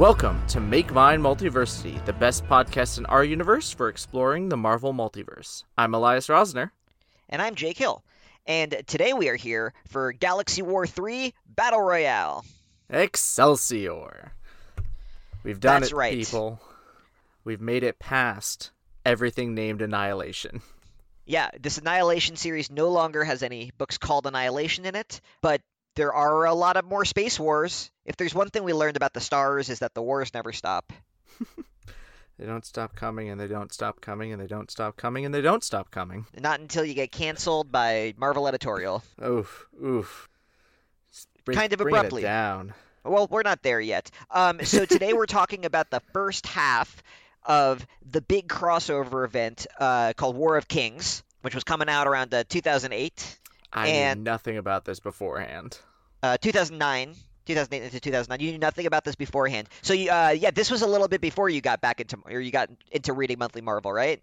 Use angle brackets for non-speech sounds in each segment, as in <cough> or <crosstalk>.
Welcome to Make Mine Multiversity, the best podcast in our universe for exploring the Marvel multiverse. I'm Elias Rosner. And I'm Jake Hill. And today we are here for Galaxy War 3 Battle Royale. Excelsior. We've done That's it, right. people. We've made it past everything named Annihilation. Yeah, this Annihilation series no longer has any books called Annihilation in it, but there are a lot of more space wars. If there's one thing we learned about the stars is that the wars never stop. <laughs> They don't stop coming, and they don't stop coming, and they don't stop coming, and they don't stop coming. Not until you get canceled by Marvel Editorial. Oof, oof. Bring- Kind of abruptly. down. Well, we're not there yet. Um, so <laughs> today we're talking about the first half of the big crossover event uh, called War of Kings, which was coming out around uh, 2008, I And- knew nothing about this beforehand. Uh, 2009. 2008 into 2009. You knew nothing about this beforehand. So, you, uh, yeah, this was a little bit before you got back into, or you got into reading monthly Marvel, right?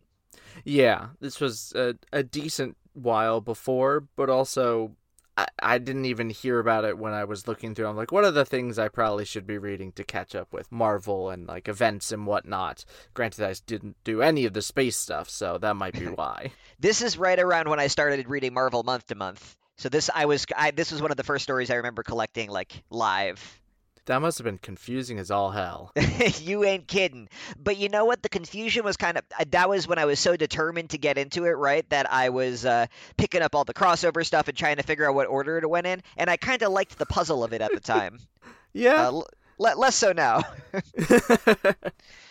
Yeah, this was a, a decent while before, but also I, I didn't even hear about it when I was looking through. I'm like, what are the things I probably should be reading to catch up with Marvel and like events and whatnot? Granted, I didn't do any of the space stuff, so that might be <laughs> why. This is right around when I started reading Marvel month to month. So this I was I this was one of the first stories I remember collecting like live. that must have been confusing as all hell. <laughs> you ain't kidding. But you know what? The confusion was kind of uh, that was when I was so determined to get into it, right? That I was uh, picking up all the crossover stuff and trying to figure out what order it went in, and I kind of liked the puzzle of it at the time. <laughs> Yeah. uh, l- less so now. <laughs>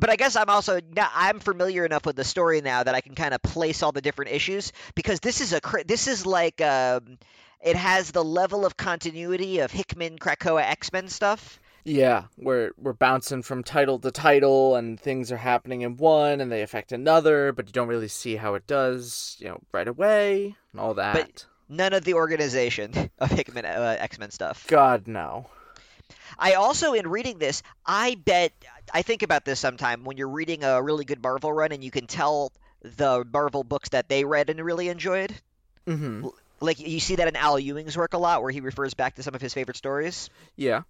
but I guess I'm also now I'm familiar enough with the story now that I can kind of place all the different issues because this is a this is like um, it has the level of continuity of Hickman Krakoa X Men stuff. Yeah, we're we're bouncing from title to title, and things are happening in one, and they affect another, but you don't really see how it does, you know, right away, and all that. But None of the organization <laughs> of Hickman uh, X Men stuff. God no. I also, in reading this, I bet I think about this sometime when you're reading a really good Marvel run and you can tell the Marvel books that they read and really enjoyed. Mm-hmm. Like you see that in Al Ewing's work a lot, where he refers back to some of his favorite stories. Yeah.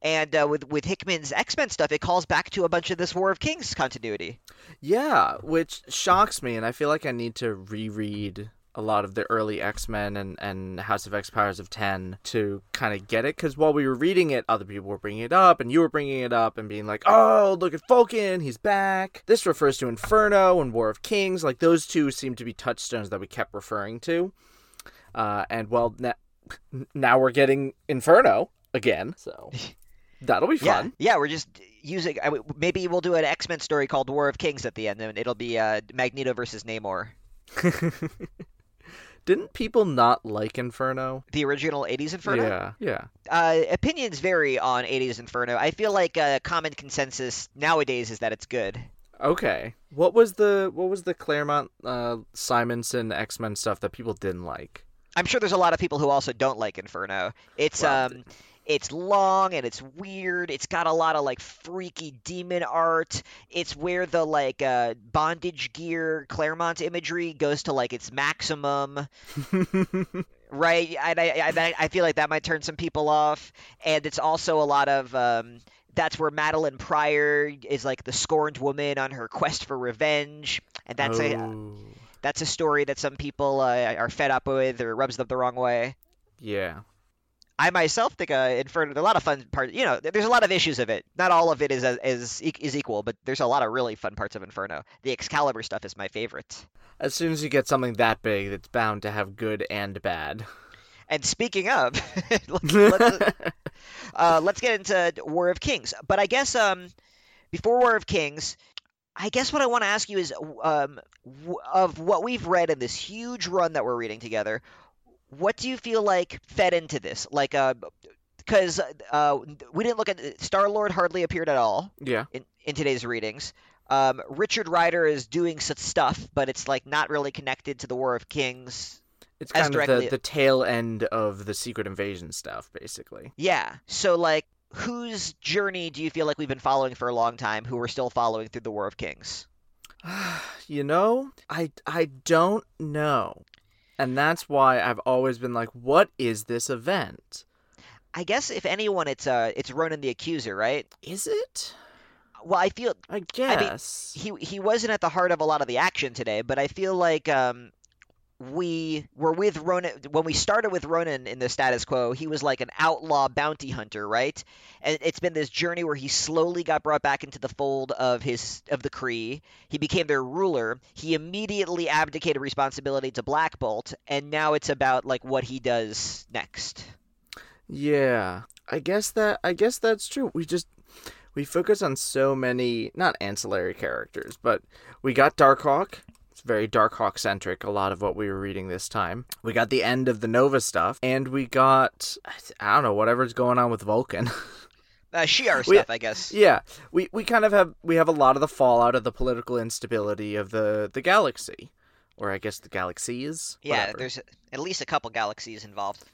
And uh, with with Hickman's X Men stuff, it calls back to a bunch of this War of Kings continuity. Yeah, which shocks me, and I feel like I need to reread a lot of the early X Men and, and House of X Powers of 10 to kind of get it. Because while we were reading it, other people were bringing it up, and you were bringing it up and being like, oh, look at Vulcan, he's back. This refers to Inferno and War of Kings. Like, those two seem to be touchstones that we kept referring to. Uh, and, well, na- now we're getting Inferno again, so <laughs> that'll be fun. yeah, we're just using. Maybe we'll do an X Men story called War of Kings at the end, and it'll be uh, Magneto versus Namor, <laughs> Didn't people not like Inferno? the original '80s Inferno. Yeah, yeah. Uh, opinions vary on '80s Inferno. I feel like a common consensus nowadays is that it's good. Okay. What was the what was the Claremont uh Simonson X Men stuff that people didn't like? I'm sure there's a lot of people who also don't like Inferno. It's Well, um it's long and it's weird. It's got a lot of like freaky demon art. It's where the like uh bondage gear Claremont imagery goes to like its maximum, <laughs> right? And I, I I feel like that might turn some people off. And it's also a lot of um that's where Madelyne Pryor is like the scorned woman on her quest for revenge, and that's a Oh, that's a story that some people uh, are fed up with or rubs them the wrong way. yeah. I myself think uh, Inferno. There's a lot of fun parts. You know, there's a lot of issues of it. Not all of it is is e- is equal, but there's a lot of really fun parts of Inferno. The Excalibur stuff is my favorite. As soon as you get something that big, it's bound to have good and bad. And speaking of, <laughs> let's, let's, <laughs> uh, let's get into War of Kings. But I guess um, before War of Kings, I guess what I want to ask you is um, w- of what we've read in this huge run that we're reading together, what do you feel like fed into this? Like, because uh, we didn't look at Star Lord hardly appeared at all yeah. in, in today's readings. Um, Richard Rider is doing such stuff, but it's like not really connected to the War of Kings. It's kind of the, the tail end of the Secret Invasion stuff, basically. Yeah. So like whose journey do you feel like we've been following for a long time who we're still following through the War of Kings? <sighs> you know, I I don't know. And that's why I've always been like, what is this event? I guess if anyone, it's uh, it's Ronan the Accuser, right? Is it? Well, I feel I guess. he he wasn't at the heart of a lot of the action today, but I feel like um, we were with Ronan when we started with Ronan in the status quo. He was like an outlaw bounty hunter, right? And it's been this journey where he slowly got brought back into the fold of his of the Kree. He became their ruler. He immediately abdicated responsibility to Black Bolt, and now it's about like what he does next. Yeah, I guess that I guess that's true. We just we focus on so many not ancillary characters, but we got Darkhawk. Very Darkhawk centric. A lot of what we were reading this time. We got the end of the Nova stuff, and we got I don't know whatever's going on with Vulcan. <laughs> Uh, Shi'ar We- stuff, I guess. yeah, we we kind of have we have a lot of the fallout of the political instability of the the galaxy, or I guess the galaxies. Yeah, whatever. there's at least a couple galaxies involved.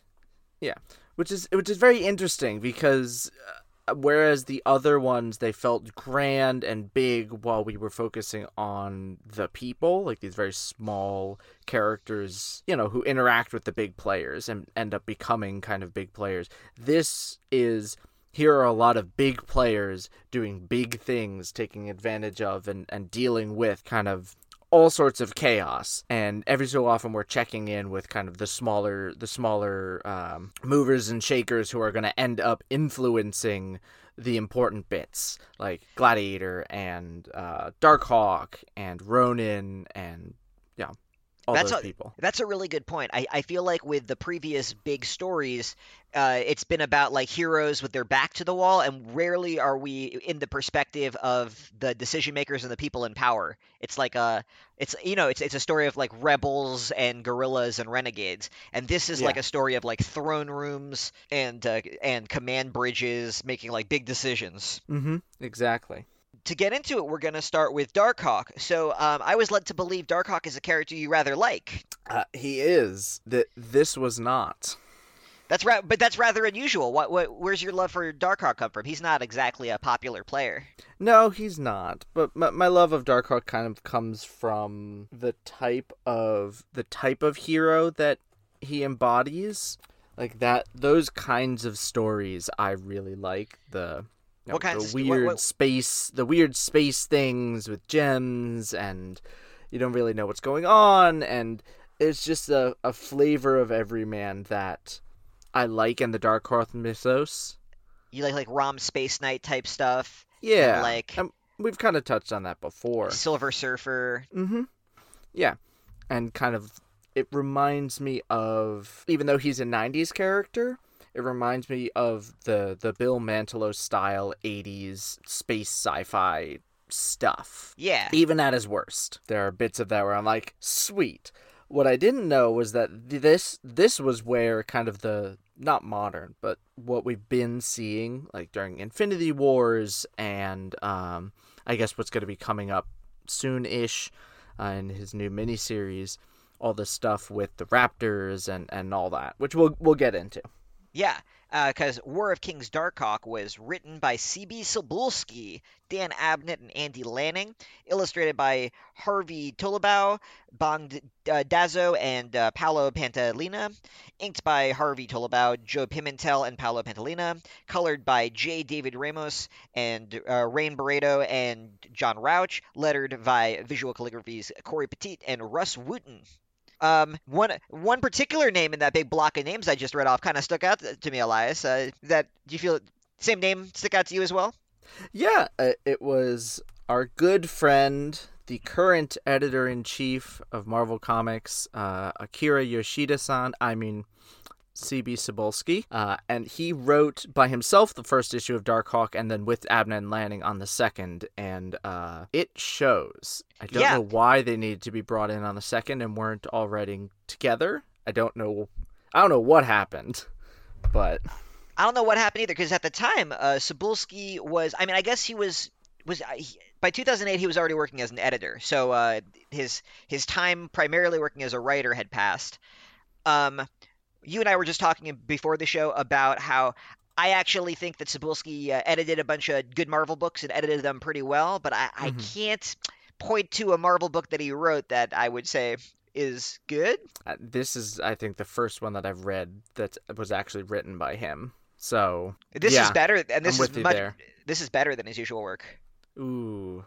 Yeah, which is which is very interesting because uh, whereas the other ones they felt grand and big while we were focusing on the people like these very small characters you know who interact with the big players and end up becoming kind of big players. This is here are a lot of big players doing big things taking advantage of and, and dealing with kind of all sorts of chaos. And every so often we're checking in with kind of the smaller the smaller um, movers and shakers who are going to end up influencing the important bits like gladiator and uh, darkhawk and ronan and yeah all That's those a- people That's a really good point. I, I feel like with the previous big stories, uh, it's been about like heroes with their back to the wall, and rarely are we in the perspective of the decision makers and the people in power. It's like a, it's you know, it's it's a story of like rebels and guerrillas and renegades, and this is like a story of like throne rooms and uh, and command bridges making like big decisions. mm-hmm exactly To get into it, we're going to start with Darkhawk. So um, I was led to believe Darkhawk is a character you rather like. uh, he is that this was not That's right, but that's rather unusual. What, what, where's your love for Darkhawk come from? He's not exactly a popular player. No, he's not. But my, my love of Darkhawk kind of comes from the type of the type of hero that he embodies. Like that those kinds of stories I really like. The know, What kinds the weird what- what- space the weird space things with gems and you don't really know what's going on and it's just a, a flavor of every man that I like in the Darkhawk mythos. You like like Rom Space Knight type stuff, Yeah. like- um, we've kind of touched on that before. Silver Surfer. Mm-hmm. Yeah. And kind of it reminds me of even though he's a 90s character, it reminds me of the the Bill Mantlo style 80s space sci-fi stuff. Yeah, Even at his worst. There are bits of that where I'm like, "Sweet." What I didn't know was that this this was where kind of the not modern, but what we've been seeing like during Infinity Wars and um I guess what's going to be coming up soon-ish uh, in his new miniseries, all the stuff with the Raptors and and all that, which we'll we'll get into. Yeah. Because War of Kings Darkhawk was written by C.B. Cebulski, Dan Abnett, and Andy Lanning, illustrated by Harvey Tolibao, Bong uh, Dazo, and uh, Paolo Pantalena, inked by Harvey Tolibao, Joe Pimentel, and Paolo Pantalena, colored by J. David Ramos and uh, Rain Beredo and John Rauch, lettered by Visual Calligraphy's Corey Petit and Russ Wooten. Um, one one particular name in that big block of names I just read off kind of stuck out to, me, Elias. Uh, that do you feel same name stick out to you as well? Yeah, uh, it was our good friend, the current editor in chief of Marvel Comics, uh, Akira Yoshida-san. I mean, CB Cebulski, uh, and he wrote by himself the first issue of Darkhawk, and then with Abnett and Lanning on the second, and uh, it shows. I don't Yeah. know why they needed to be brought in on the second and weren't already together. I don't know. I don't know what happened, but I don't know what happened either because at the time, uh, Cebulski was. I mean, I guess he was was uh, he, by 2008 he was already working as an editor, so uh, his his time primarily working as a writer had passed. Um, you and I were just talking before the show about how. I actually think that Cebulski uh, edited a bunch of good Marvel books and edited them pretty well, but I, I Mhm. can't point to a Marvel book that he wrote that I would say is good. Uh, this is, I think, the first one that I've read that was actually written by him. So This yeah, is better, and this is much. there. This is better than his usual work. Ooh,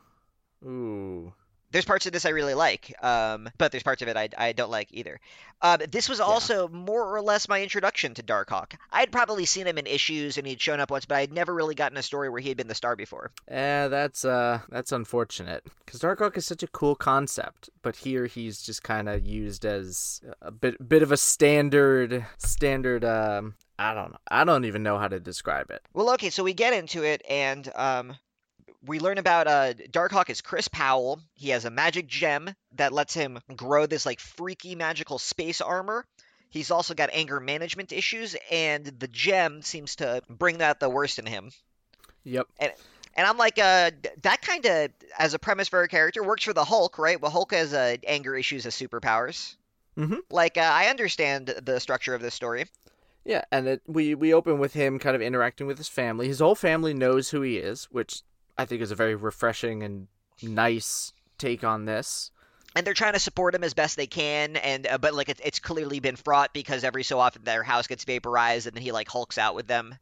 ooh. There's parts of this I really like, um, but there's parts of it I, I don't like either. Um, this was also more or less my introduction to Darkhawk. I'd probably seen him in issues and he'd shown up once, but I'd never really gotten a story where he had been the star before. Eh, that's uh, that's unfortunate because Darkhawk is such a cool concept, but here he's just kind of used as a bit bit of a standard standard. Um, I don't know. I don't even know how to describe it. Well, okay, so we get into it, and um, we learn about uh, Darkhawk is Chris Powell. He has a magic gem that lets him grow this like freaky magical space armor. He's also got anger management issues, and the gem seems to bring out the worst in him. Yep. And and I'm like, uh, that kind of, as a premise for a character, works for the Hulk, right? Well, Hulk has uh, anger issues as superpowers. Mhm. Like, uh, I understand the structure of this story. Yeah, and it, we we open with him kind of interacting with his family. His whole family knows who he is, which I think is a very refreshing and nice take on this. and they're trying to support him as best they can and uh, but like it, it's clearly been fraught because every so often their house gets vaporized and then he like hulks out with them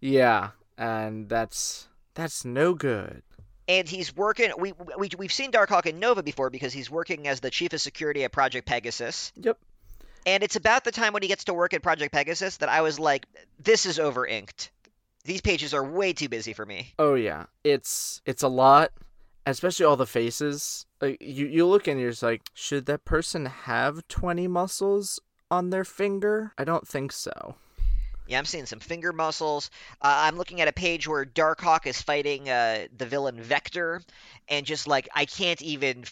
Yeah, and that's that's no good. and he's working we, we we've seen darkhawk in nova before because he's working as the chief of security at project pegasus Yep. and it's about the time when he gets to work at project pegasus that i was like this is over inked these pages are way too busy for me Oh yeah, it's it's a lot, especially all the faces. Like you you look and you're just like, should that person have twenty muscles on their finger? I don't think so. Yeah, I'm seeing some finger muscles. Uh, I'm looking at a page where Darkhawk is fighting uh, the villain Vector, and just like I can't even.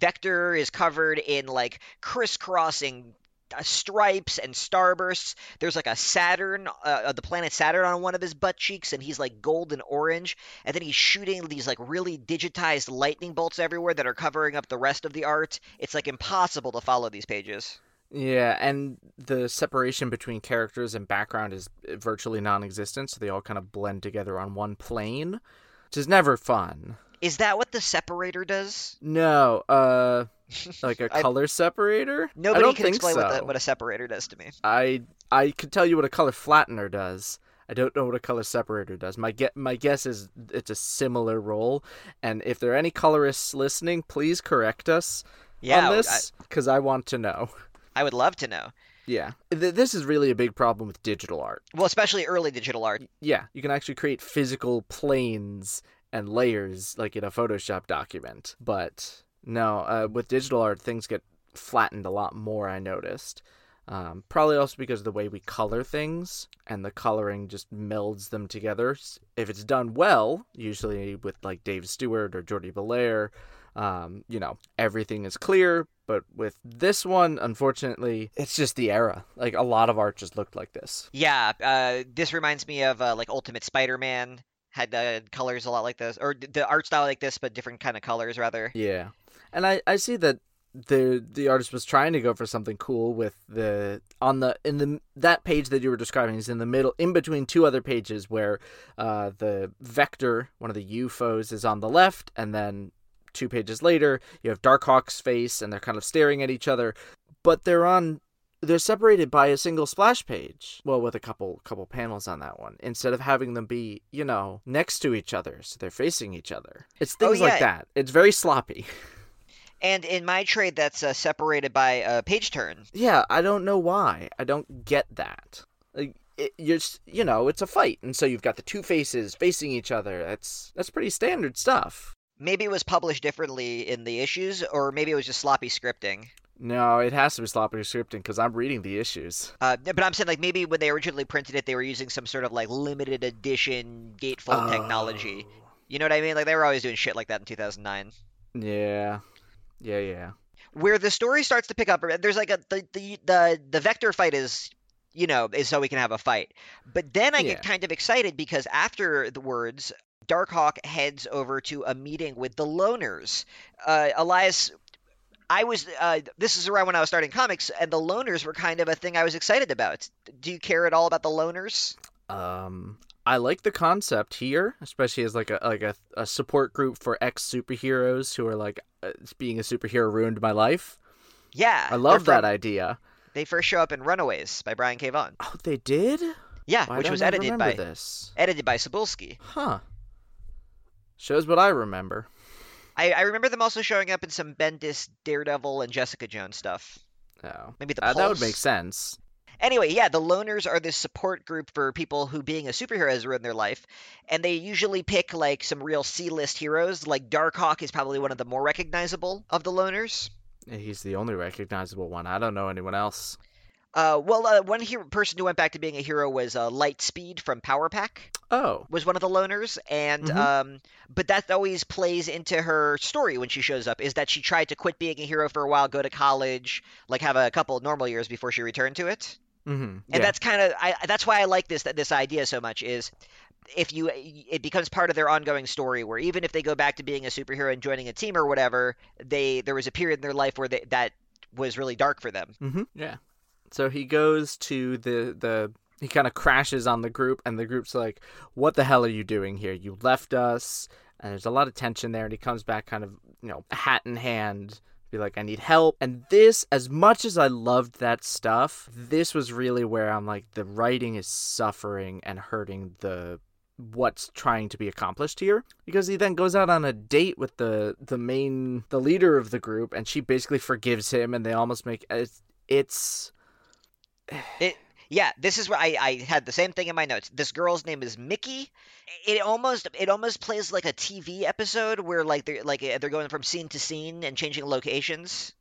Vector is covered in like crisscrossing stripes and starbursts. There's like a Saturn, uh, the planet Saturn, on one of his butt cheeks, and he's like gold and orange. And then he's shooting these like really digitized lightning bolts everywhere that are covering up the rest of the art. It's like impossible to follow these pages. Yeah, and the separation between characters and background is virtually non-existent, so they all kind of blend together on one plane, which is never fun. Is that what the separator does? No, uh, like a <laughs> color separator. I Nobody can explain so. what, the, what a separator does to me. I I could tell you what a color flattener does. I don't know what a color separator does. My get my guess is it's a similar role. And if there are any colorists listening, please correct us Yeah, on this because I want to know. I, I would love to know. Yeah, Th- this is really a big problem with digital art. Well, especially early digital art. Yeah, you can actually create physical planes and layers like in a Photoshop document. But no, uh, with digital art, things get flattened a lot more, I noticed. Um, probably also because of the way we color things, and the coloring just melds them together. If it's done well, usually with like Dave Stewart or Jordie Bellaire, um, you know, everything is clear. But with this one, unfortunately, it's just the era. Like a lot of art just looked like this. Yeah, uh, this reminds me of uh, like Ultimate Spider-Man had uh, colors a lot like this, or the art style like this, but different kind of colors rather. Yeah, and I I see that the the artist was trying to go for something cool with the on the in the that page that you were describing is in the middle in between two other pages where uh the vector one of the UFOs is on the left and then two pages later you have Darkhawk's face and they're kind of staring at each other. But they're on they're separated by a single splash page. Well with a couple couple panels on that one instead of having them be you know next to each other so they're facing each other. It's Oh, things like that. It's very sloppy <laughs> And in my trade, that's uh, separated by a page turn. Yeah, I don't know why. I don't get that. Like, it, you're, you know, it's a fight, and so you've got the two faces facing each other. That's that's pretty standard stuff. Maybe it was published differently in the issues, or maybe it was just sloppy scripting. No, it has to be sloppy scripting because I'm reading the issues. Uh, but I'm saying like maybe when they originally printed it, they were using some sort of like limited edition gatefold technology. Oh. You know what I mean? Like they were always doing shit like that in 2009. Yeah, yeah, yeah. where the story starts to pick up there's like a the the the, the vector fight is you know is so we can have a fight but then i Yeah. get kind of excited because after the words darkhawk heads over to a meeting with the loners uh, elias i was uh, this is around when i was starting comics and the loners were kind of a thing i was excited about do you care at all about the loners Um, I like the concept here, especially as like a like a, a support group for ex superheroes who are like, uh, being a superhero ruined my life. yeah I love that from- idea. they first show up in runaways by brian k vaughan Oh, they did. Yeah, Why which was I edited by this. edited by Cebulski. Huh. Shows what I remember. I, I remember them also showing up in some Bendis, Daredevil, and Jessica Jones stuff. Oh. Maybe the Uh, that would make sense. Anyway, yeah, the loners are this support group for people who being a superhero has ruined their life, and they usually pick like some real C-list heroes. Like Darkhawk is probably one of the more recognizable of the loners. He's the only recognizable one. I don't know anyone else. Uh, well, uh, one hero, person who went back to being a hero was uh, Lightspeed from Power Pack. Oh. Was one of the loners, and Mhm. um, but that always plays into her story when she shows up. Is that she tried to quit being a hero for a while, go to college, like have a couple normal years before she returned to it. Mm-hmm. and yeah. that's kind of I that's why I like this that this idea so much is if you it becomes part of their ongoing story where even if they go back to being a superhero and joining a team or whatever they there was a period in their life where they, that was really dark for them Mm-hmm. Yeah. So he goes to the the he kind of crashes on the group, and the group's like, "What the hell are you doing here? You left us." And there's a lot of tension there, and he comes back, kind of you know, hat in hand, be like, "I need help." And this, as much as I loved that stuff, this was really where I'm like, the writing is suffering and hurting the what's trying to be accomplished here because he then goes out on a date with the the main the leader of the group and she basically forgives him and they almost make it's it's yeah this is where I, I had the same thing in my notes. This girl's name is mickey. It almost it almost plays like a tv episode where like they're like they're going from scene to scene and changing locations.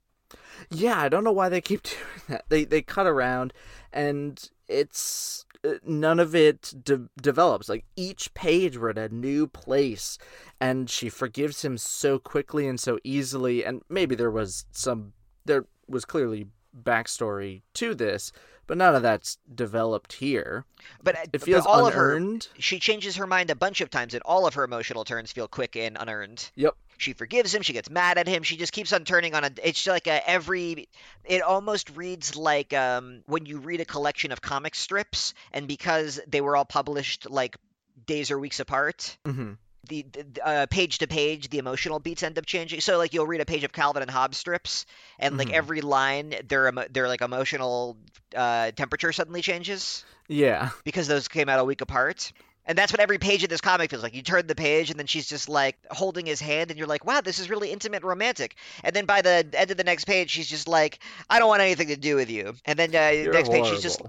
Yeah i don't know why they keep <laughs> doing that. They they cut around and it's uh, none of it de- develops. Like each page we're at a new place and she forgives him so quickly and so easily. And maybe there was some there was clearly backstory to this but none of that's developed here. But it but feels all of her she changes her mind a bunch of times and all of her emotional turns feel quick and unearned. Yep. She forgives him she gets mad at him she just keeps on turning on a it's like a every it almost reads like um when you read a collection of comic strips and because they were all published like days or weeks apart hmm the, uh, page to page the emotional beats end up changing so like you'll read a page of calvin and hobbes strips and like Mhm. every line their their like emotional uh, temperature suddenly changes yeah because those came out a week apart. And that's what every page of this comic feels like. You turn the page, and then she's just like holding his hand, and you're like, wow, this is really intimate and romantic. And then by the end of the next page, she's just like, I don't want anything to do with you. And then uh, next page, she's just,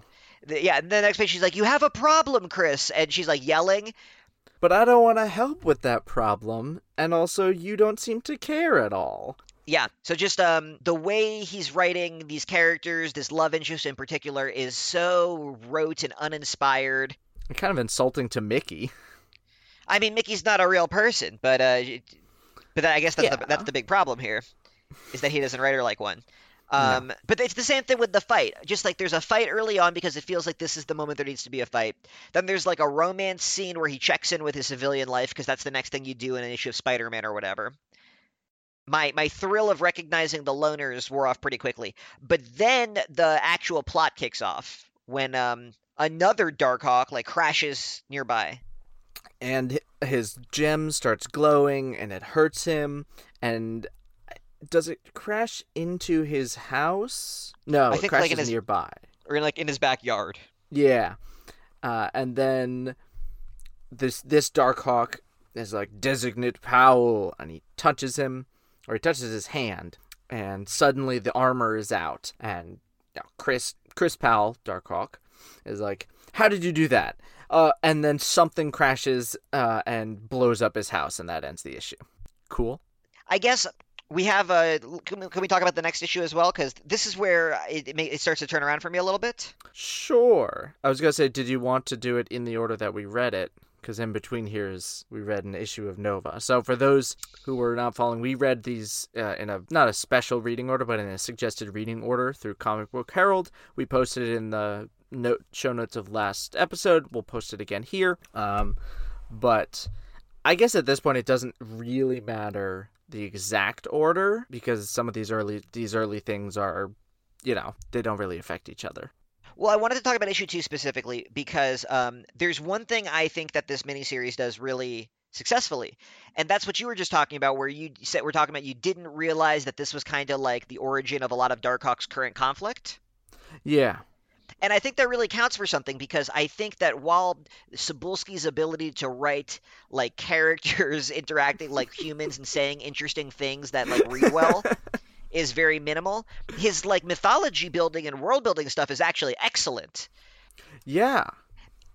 yeah, and the next page, she's like, you have a problem, Chris. And she's like yelling. But I don't want to help with that problem, and also you don't seem to care at all. Yeah, so just um the way he's writing these characters, this love interest in particular, is so rote and uninspired. And kind of insulting to Mickey. I mean, Mickey's not a real person, but uh, but I guess that's the that's the big problem here, is that he doesn't write her like one. No. Um, but it's the same thing with the fight. Just like there's a fight early on because it feels like this is the moment there needs to be a fight. Then there's like a romance scene where he checks in with his civilian life because that's the next thing you do in an issue of Spider-Man or whatever. My my thrill of recognizing the loners wore off pretty quickly, but then the actual plot kicks off when um another Darkhawk like crashes nearby. And his gem starts glowing, and it hurts him. And does it crash into his house? No, I it think, like, in crashes his- nearby. or in like in his backyard. Yeah. Uh, and then this this Darkhawk is like designate Powell, and he touches him, or he touches his hand, and suddenly the armor is out, and you know, Chris Chris Powell, Darkhawk, is like, "How did you do that?" Uh, and then something crashes uh, and blows up his house, and that ends the issue. Cool. I guess we have a. Can we, talk about the next issue as well? Because this is where it it, may, it starts to turn around for me a little bit. Sure. I was gonna say, did you want to do it in the order that we read it? Because in between here is we read an issue of Nova. So for those who were not following, we read these uh, in a not a special reading order, but in a suggested reading order through Comic Book Herald. We posted it in the note show notes of last episode. We'll post it again here. Um, but I guess at this point it doesn't really matter the exact order because some of these early these early things are, you know, they don't really affect each other. Well, I wanted to talk about issue two specifically because um, there's one thing I think that this miniseries does really successfully, and that's what you were just talking about, where you said we're talking about you didn't realize that this was kind of like the origin of a lot of Darkhawk's current conflict. Yeah. And I think that really counts for something because I think that while Cebulski's ability to write like characters <laughs> interacting like humans and saying interesting things that like read well <laughs> is very minimal, his like mythology building and world building stuff is actually excellent. Yeah.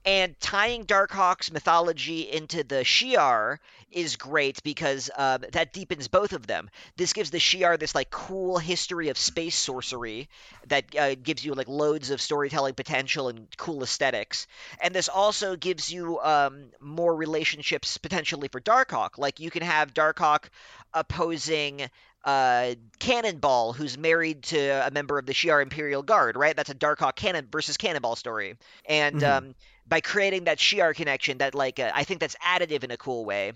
And tying Darkhawk's mythology into the Shi'ar is great because uh, that deepens both of them. This gives the Shi'ar this like cool history of space sorcery that uh, gives you like loads of storytelling potential and cool aesthetics. And this also gives you um, more relationships potentially for Darkhawk. Like you can have Darkhawk opposing uh, Cannonball, who's married to a member of the Shi'ar Imperial Guard, right? That's a Darkhawk Cannon versus Cannonball story. And mm-hmm. um, by creating that Shi'ar connection, that like uh, I think that's additive in a cool way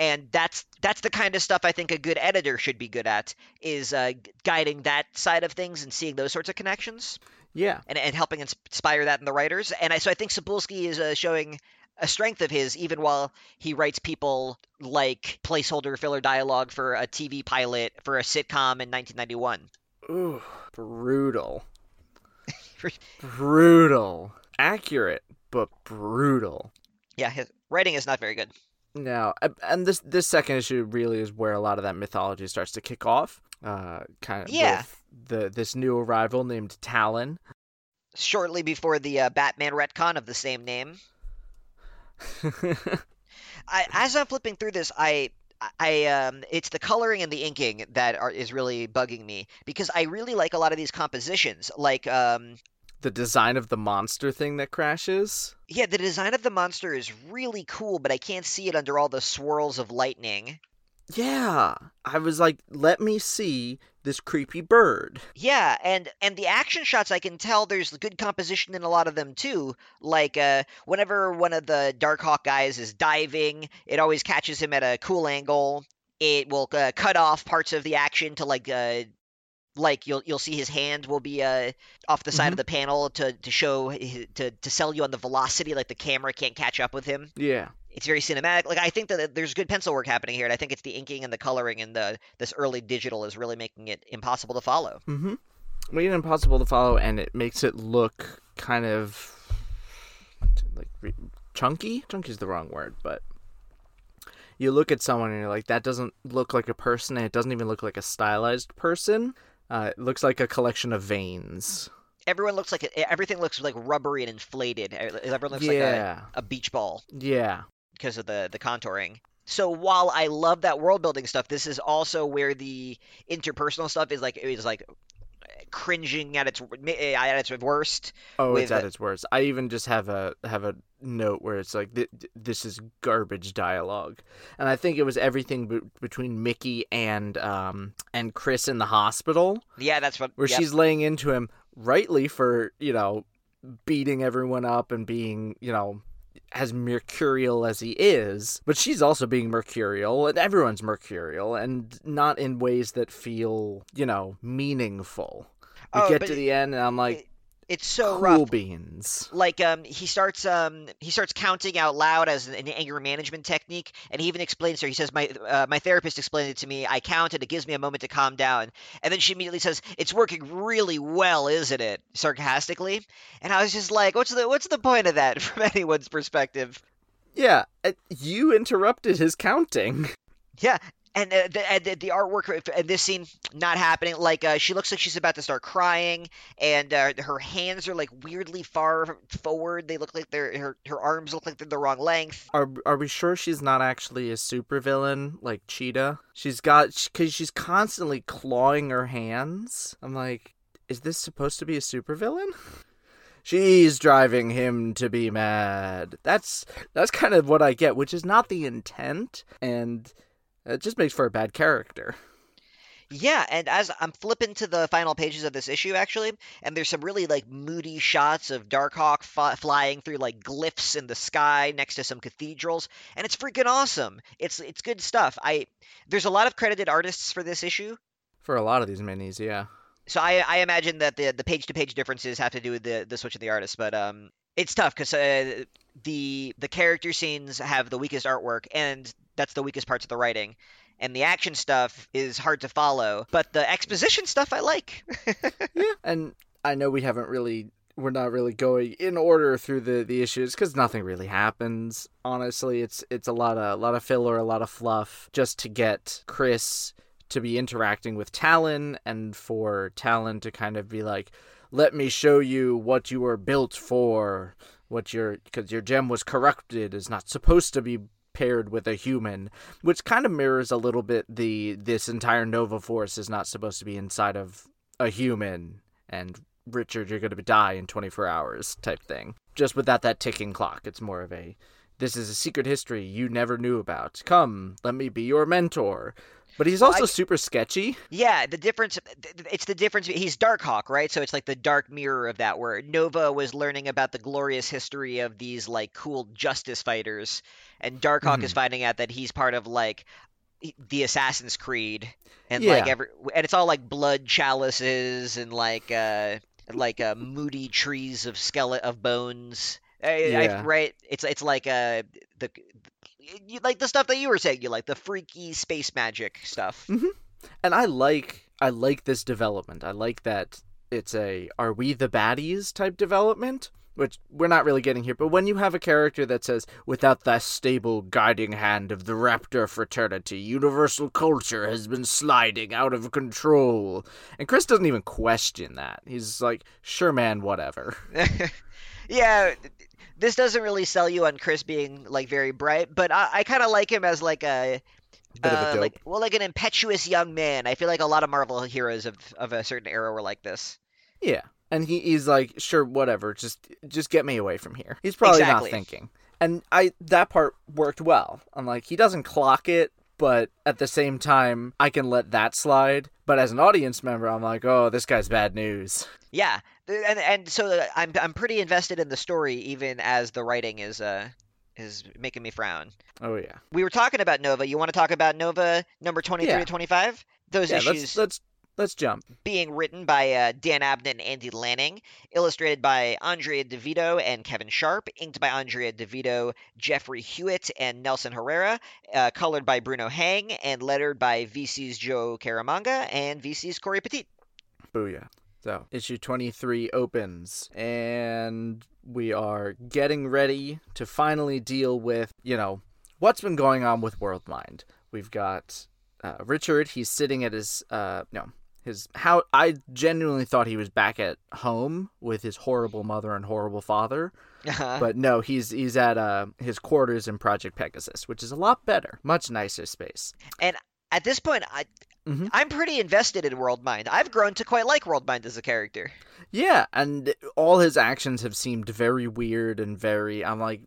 and that's that's the kind of stuff I think a good editor should be good at is uh, guiding that side of things and seeing those sorts of connections. Yeah, and, and helping inspire that in the writers. And I, so I think Cebulski is uh, showing a strength of his, even while he writes people like placeholder filler dialogue for a TV pilot for a sitcom in 1991. Ooh, brutal. <laughs> brutal. Accurate, but brutal. Yeah, his writing is not very good. No, and this this second issue really is where a lot of that mythology starts to kick off. Uh, kind of yeah. the this new arrival named Talon. Shortly before the uh, Batman retcon of the same name. <laughs> I, as I'm flipping through this, I I um it's the coloring and the inking that are is really bugging me because I really like a lot of these compositions. Like um the design of the monster thing that crashes. Yeah, the design of the monster is really cool, but I can't see it under all the swirls of lightning. Yeah, I was like, let me see this creepy bird. Yeah, and and the action shots I can tell there's good composition in a lot of them too. Like uh whenever one of the Darkhawk guys is diving, it always catches him at a cool angle. It will uh, cut off parts of the action to like uh, like you'll you'll see his hand will be uh, off the side mm-hmm. of the panel to to show to to sell you on the velocity like the camera can't catch up with him. Yeah. It's very cinematic. Like i think that there's good pencil work happening here and i think it's the inking and the coloring and the this early digital is really making it impossible to follow. Mm-hmm. Making it impossible to follow and it makes it look kind of like chunky chunky? Is the wrong word but you look at someone and you're like that doesn't look like a person and it doesn't even look like a stylized person uh, it looks like a collection of veins. Everyone looks like everything looks like rubbery and inflated. Everyone looks yeah. like a, a beach ball. Yeah. Because of the the contouring. So while I love that world building stuff, this is also where the interpersonal stuff is like is like cringing at its at its worst. Oh, it's at its worst. I even just have a have a note where it's like this is garbage dialogue, and I think it was everything be- between Mickey and um and Chris in the hospital. Yeah, that's what. Where yep. she's laying into him rightly for you know beating everyone up and being you know as mercurial as he is, but she's also being mercurial, and everyone's mercurial, and not in ways that feel, you know, meaningful. We oh, get to the end, and I'm like, it's so cool rough. beans. Like um, he starts um, he starts counting out loud as an, anger management technique, and he even explains to her. He says, "My uh, my therapist explained it to me. I count, and it gives me a moment to calm down." And then she immediately says, "It's working really well, isn't it?" Sarcastically, and I was just like, "What's the what's the point of that <laughs> from anyone's perspective?" Yeah, you interrupted his counting. Yeah, and uh, the, the artwork and this scene not happening like uh, she looks like she's about to start crying and uh, her hands are like weirdly far forward they look like they're her, her arms look like they're the wrong length. Are, are we sure she's not actually a supervillain like cheetah? She's got because she's constantly clawing her hands. I'm like is this supposed to be a supervillain? <laughs> She's driving him to be mad. That's that's kind of what i get which is not the intent and it just makes for a bad character. Yeah, and as I'm flipping to the final pages of this issue, actually, and there's some really like moody shots of Darkhawk f- flying through like glyphs in the sky next to some cathedrals, and it's freaking awesome. It's it's good stuff. I there's a lot of credited artists for this issue. For a lot of these minis, yeah. So I I imagine that the the page to page differences have to do with the the switch of the artist, but um, it's tough because uh, the the character scenes have the weakest artwork, and that's the weakest parts of the writing. And the action stuff is hard to follow, but the exposition stuff I like. <laughs> yeah, and I know we haven't really we're not really going in order through the the issues because nothing really happens. Honestly, it's it's a lot of a lot of filler, a lot of fluff, just to get Chris to be interacting with Talon and for Talon to kind of be like, "Let me show you what you were built for." What your because your gem was corrupted is not supposed to be paired with a human, which kind of mirrors a little bit the this entire Nova Force is not supposed to be inside of a human and Richard, you're going to die in 24 hours type thing. Just without that ticking clock, it's more of a this is a secret history you never knew about. Come, let me be your mentor. But he's also well, I, super sketchy. Yeah, the difference it's the difference he's Darkhawk, right? So it's like the dark mirror of that where Nova was learning about the glorious history of these like cool justice fighters and Darkhawk mm-hmm. is finding out that he's part of like the Assassin's Creed and yeah. like every and it's all like blood chalices and like uh like uh moody trees of skeleton of bones. Yeah. I, right? It's it's like uh the you like the stuff that you were saying. You like the freaky space magic stuff. Mm-hmm. And I like I like this development. I like that it's a are we the baddies type development which we're not really getting here, but when you have a character that says, without the stable guiding hand of the Raptor fraternity, universal culture has been sliding out of control. And Chris doesn't even question that. He's like, sure, man, whatever. <laughs> yeah, this doesn't really sell you on Chris being like very bright, but I, I kind of like him as like a. Uh, like well, like an impetuous young man. I feel like a lot of Marvel heroes of of a certain era were like this. Yeah, and he, he's like, sure, whatever, just just get me away from here. He's probably exactly. not thinking. And I that part worked well. I'm like, he doesn't clock it, but at the same time, I can let that slide. But as an audience member, I'm like, oh, this guy's bad news. Yeah, and and so I'm I'm pretty invested in the story, even as the writing is uh is making me frown. Oh yeah. We were talking about Nova. You want to talk about Nova number 23 yeah. to 25? Those yeah, issues. Let's, let's Let's jump. Being written by uh, Dan Abnett and Andy Lanning, illustrated by Andrea Di Vito and Kevin Sharpe, inked by Andrea Di Vito, Jeffrey Huet, and Nelson Herrera, uh, colored by Bruno Hang, and lettered by VC's Joe Caramagna and VC's Corey Petit. Booyah. So, issue 23 opens, and we are getting ready to finally deal with, you know, what's been going on with Worldmind. We've got uh, Richard, he's sitting at his, uh, no, his how I genuinely thought he was back at home with his horrible mother and horrible father. Uh-huh. But no, he's he's at uh, his quarters in Project Pegasus, which is a lot better, much nicer space. And at this point, I mm-hmm. I'm pretty invested in Worldmind. I've grown to quite like Worldmind as a character. Yeah, and all his actions have seemed very weird and very. I'm like,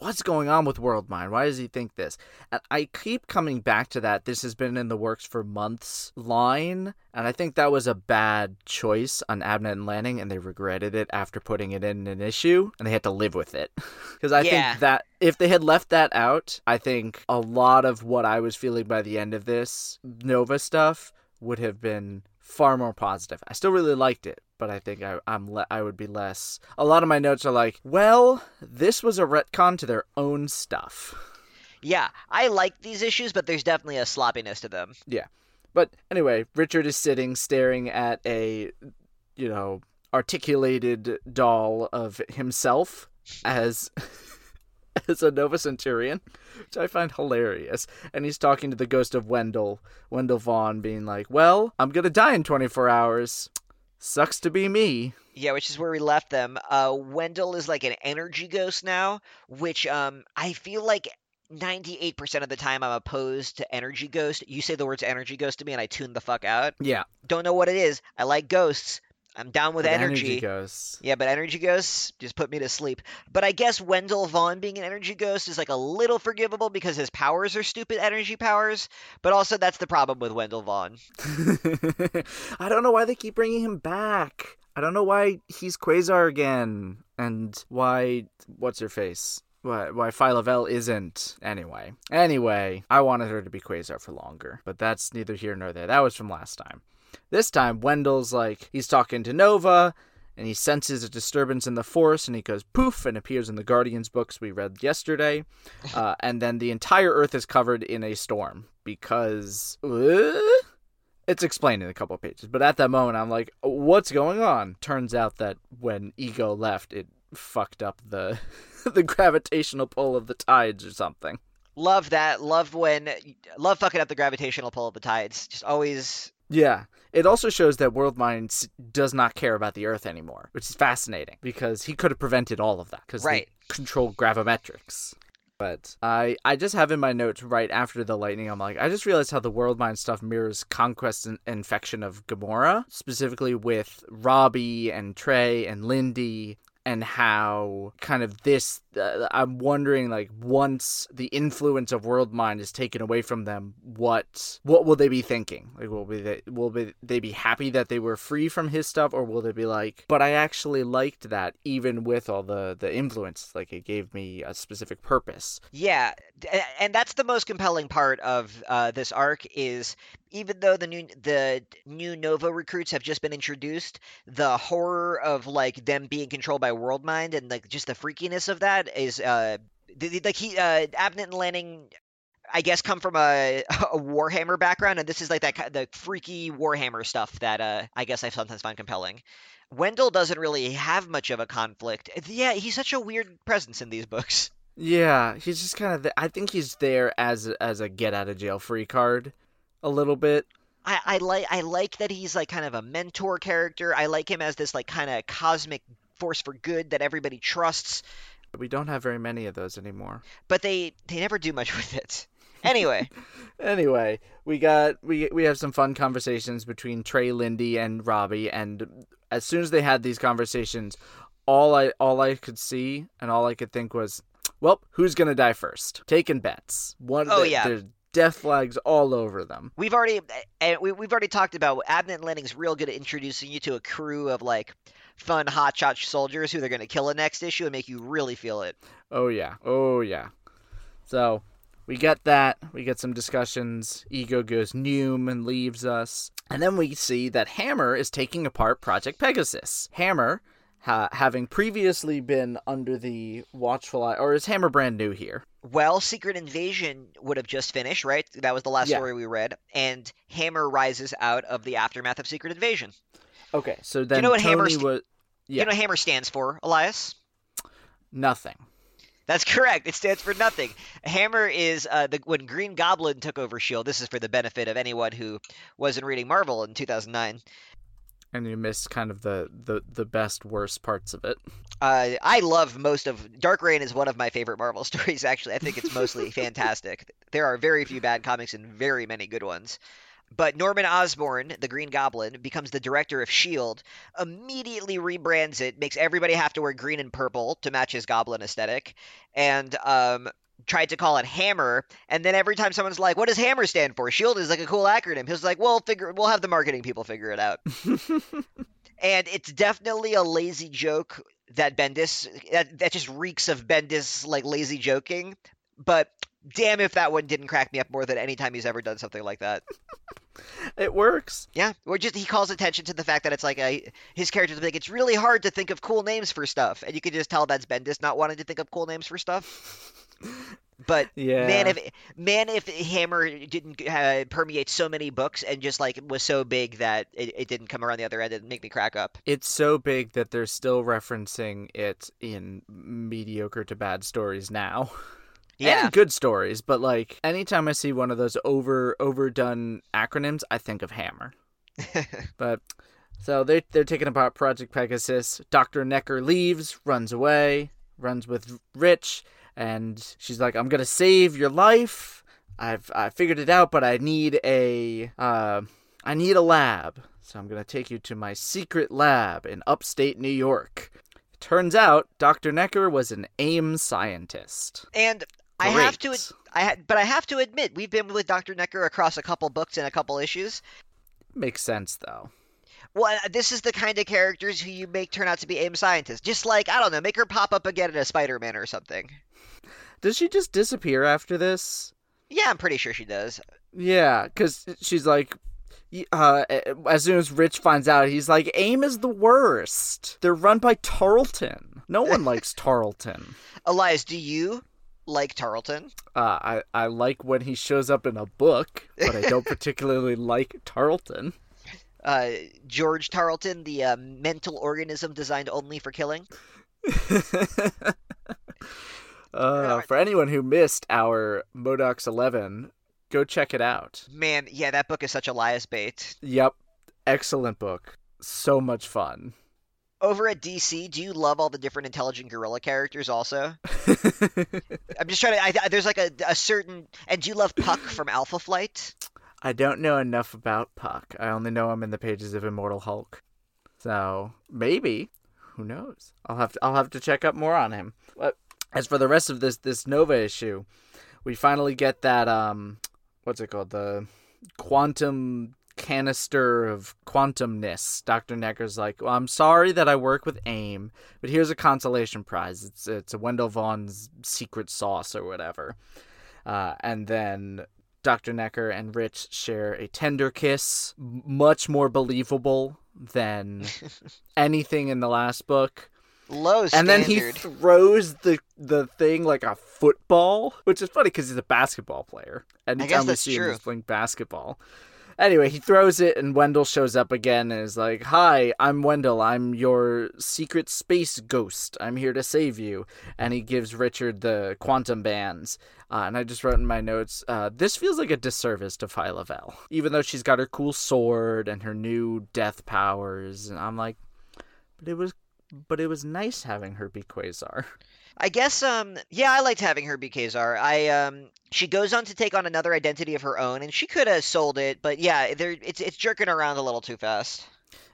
what's going on with Worldmind? Why does he think this? And I keep coming back to that. This has been in the works for months line, and I think that was a bad choice on Abnett and Lanning, and they regretted it after putting it in an issue, and they had to live with it. <laughs> Because I yeah. think that if they had left that out, I think a lot of what I was feeling by the end of this Nova stuff would have been far more positive. I still really liked it, but I think I, am le- I would be less. A lot of my notes are like, well, this was a retcon to their own stuff. Yeah, I like these issues, but there's definitely a sloppiness to them. Yeah, but anyway, Richard is sitting staring at a, you know, articulated doll of himself as. <laughs> as a Nova Centurion, which I find hilarious. And he's talking to the ghost of Wendell, Wendell Vaughn, being like, Well, I'm gonna die in 24 hours. Sucks to be me. Yeah, which is where we left them. Uh, Wendell is like an energy ghost now, which um, I feel like 98% of the time I'm opposed to energy ghost. You say the words energy ghost to me and I tune the fuck out. Yeah. Don't know what it is. I like ghosts. I'm down with energy. energy ghosts. Yeah, but energy ghosts just put me to sleep. But I guess Wendell Vaughn being an energy ghost is like a little forgivable because his powers are stupid energy powers. But also, that's the problem with Wendell Vaughn. <laughs> I don't know why they keep bringing him back. I don't know why he's Quasar again, and why what's her face? Why, why Phyla-Vell isn't anyway. Anyway, I wanted her to be Quasar for longer, but that's neither here nor there. That was from last time. This time, Wendell's like, he's talking to Nova, and he senses a disturbance in the force, and he goes poof and appears in the Guardians books we read yesterday. <laughs> Uh, and then the entire Earth is covered in a storm because. Uh, it's explained in a couple of pages, but at that moment, I'm like, what's going on? Turns out that when Ego left, it fucked up the <laughs> the gravitational pull of the tides or something. Love that. Love when love fucking up the gravitational pull of the tides. Just always Yeah. It also shows that Worldmind does not care about the Earth anymore, which is fascinating because he could have prevented all of that because Right. they control gravimetrics. But I, I just have in my notes right after the lightning. I'm like, I just realized how the Worldmind stuff mirrors Conquest and Infection of Gamora, specifically with Robbie and Trey and Lindy, and how kind of this. Uh, I'm wondering, like, once the influence of world mind is taken away from them, what what will they be thinking? Like, will be they will be they be happy that they were free from his stuff, or will they be like, but I actually liked that even with all the the influence, like it gave me a specific purpose. Yeah, and that's the most compelling part of uh, this arc is even though the new the new Nova recruits have just been introduced, the horror of like them being controlled by Worldmind and like just the freakiness of that is uh like he uh Abnett and Lanning I guess come from a, <laughs> a Warhammer background, and this is like that the freaky Warhammer stuff that uh, I guess I sometimes find compelling. Wendell doesn't really have much of a conflict. Yeah, he's such a weird presence in these books. Yeah, he's just kind of. th- I think he's there as as a get out of jail free card, a little bit. I, I like I like that he's like kind of a mentor character. I like him as this like kind of cosmic force for good that everybody trusts, We don't have very many of those anymore. but they they never do much <laughs> with it. Anyway, <laughs> Anyway, we got we we have some fun conversations between Trey, Lindy, and Robbie, and as soon as they had these conversations, all I all I could see and all I could think was, well, who's gonna die first? Taking bets. One. Oh, the- yeah. Death flags all over them. we've already and we, we've already talked about Abnett and Lanning's real good at introducing you to a crew of like fun hotshot soldiers who they're going to kill in next issue and make you really feel it. Oh yeah. Oh yeah. So we get that. We get some discussions. Ego goes Noom and leaves us. And then we see that Hammer is taking apart Project Pegasus. Hammer, ha- having previously been under the watchful eye, or is Hammer brand new here? Well, Secret Invasion would have just finished, right? That was the last Yeah. story we read, and Hammer rises out of the aftermath of Secret Invasion. Okay, so then you know what Tony Hammer st- was Yeah. You know what Hammer stands for, Elias? nothing. That's <laughs> correct. It stands for nothing. Hammer is uh, the when Green Goblin took over Shield. This is for the benefit of anyone who wasn't reading Marvel in 2009. And you missed kind of the the the best worst parts of it. Uh, I love most of Dark Reign is one of my favorite Marvel <laughs> stories. Actually, I think it's mostly <laughs> fantastic. There are very few bad comics and very many good ones. But Norman Osborn, the Green Goblin, becomes the director of Shield. Immediately rebrands it, makes everybody have to wear green and purple to match his Goblin aesthetic, and um, tried to call it Hammer. And then every time someone's like, "What does Hammer stand for?" Shield is like a cool acronym. He's like, "Well, figure, we'll have the marketing people figure it out." <laughs> and it's definitely a lazy joke that Bendis that, that just reeks of Bendis like lazy joking. But damn if that one didn't crack me up more than any time he's ever done something like that. <laughs> It works. Yeah, or just he calls attention to the fact that it's like a his character's like it's really hard to think of cool names for stuff, and you can just tell that's Bendis not wanting to think of cool names for stuff. <laughs> But Yeah. man, if man if Hammer didn't uh, permeate so many books and just like was so big that it, it didn't come around the other end and make me crack up. it's so big that they're still referencing it in mediocre to bad stories now. <laughs> Yeah, and good stories, but like anytime I see one of those over overdone acronyms, I think of Hammer. <laughs> but so they they're taking apart Project Pegasus. Doctor Necker leaves, runs away, runs with Rich, and she's like, "I'm gonna save your life. I've I figured it out, but I need a uh, I need a lab, so I'm gonna take you to my secret lab in upstate New York." Turns out, Dr. Necker was an AIM scientist. and I have to, I ha- but I have to admit we've been with Doctor Necker across a couple books and a couple issues. Makes sense though. Well, uh, this is the kind of characters who you make turn out to be AIM scientists. Just like I don't know, make her pop up again in a Spider-Man or something. Does she just disappear after this? Yeah, I'm pretty sure she does. Yeah, because she's like, uh, as soon as Rich finds out, he's like, AIM is the worst. They're run by Tarleton. No one <laughs> likes Tarleton. Elias, do you like Tarleton. Uh, I I like when he shows up in a book, but I don't <laughs> particularly like Tarleton. Uh, George Tarleton, the uh, mental organism designed only for killing. <laughs> uh, for anyone who missed our MODOK's 11, go check it out. Man, yeah, that book is such a Elias bait. Yep, excellent book. So much fun. Over at DC, do you love all the different intelligent gorilla characters? Also, <laughs> I'm just trying to. I, there's like a, a certain. And do you love Puck from Alpha Flight? I don't know enough about Puck. I only know him in the pages of Immortal Hulk. So maybe, who knows? I'll have to. I'll have to check up more on him. But as for the rest of this this Nova issue, we finally get that um, what's it called? The quantum canister of quantumness. Dr. Necker's like, well, I'm sorry that I work with AIM, but here's a consolation prize. It's it's a Wendell Vaughn's secret sauce or whatever. Uh, and then Dr. Necker and Rich share a tender kiss, much more believable than <laughs> anything in the last book. Low standard. And then he throws the the thing like a football, which is funny because he's a basketball player. Anytime we see true. him, he's playing basketball. Anyway, he throws it, and Wendell shows up again and is like, Hi, I'm Wendell. I'm your secret space ghost. I'm here to save you. And he gives Richard the quantum bands. Uh, and I just wrote in my notes, uh, this feels like a disservice to Phyla Vell. Even though she's got her cool sword and her new death powers. And I'm like, but it was but it was nice having her be Quasar. <laughs> I guess um yeah, I liked having her be Quasar. I um she goes on to take on another identity of her own and she could have sold it, but yeah, there it's it's jerking around a little too fast.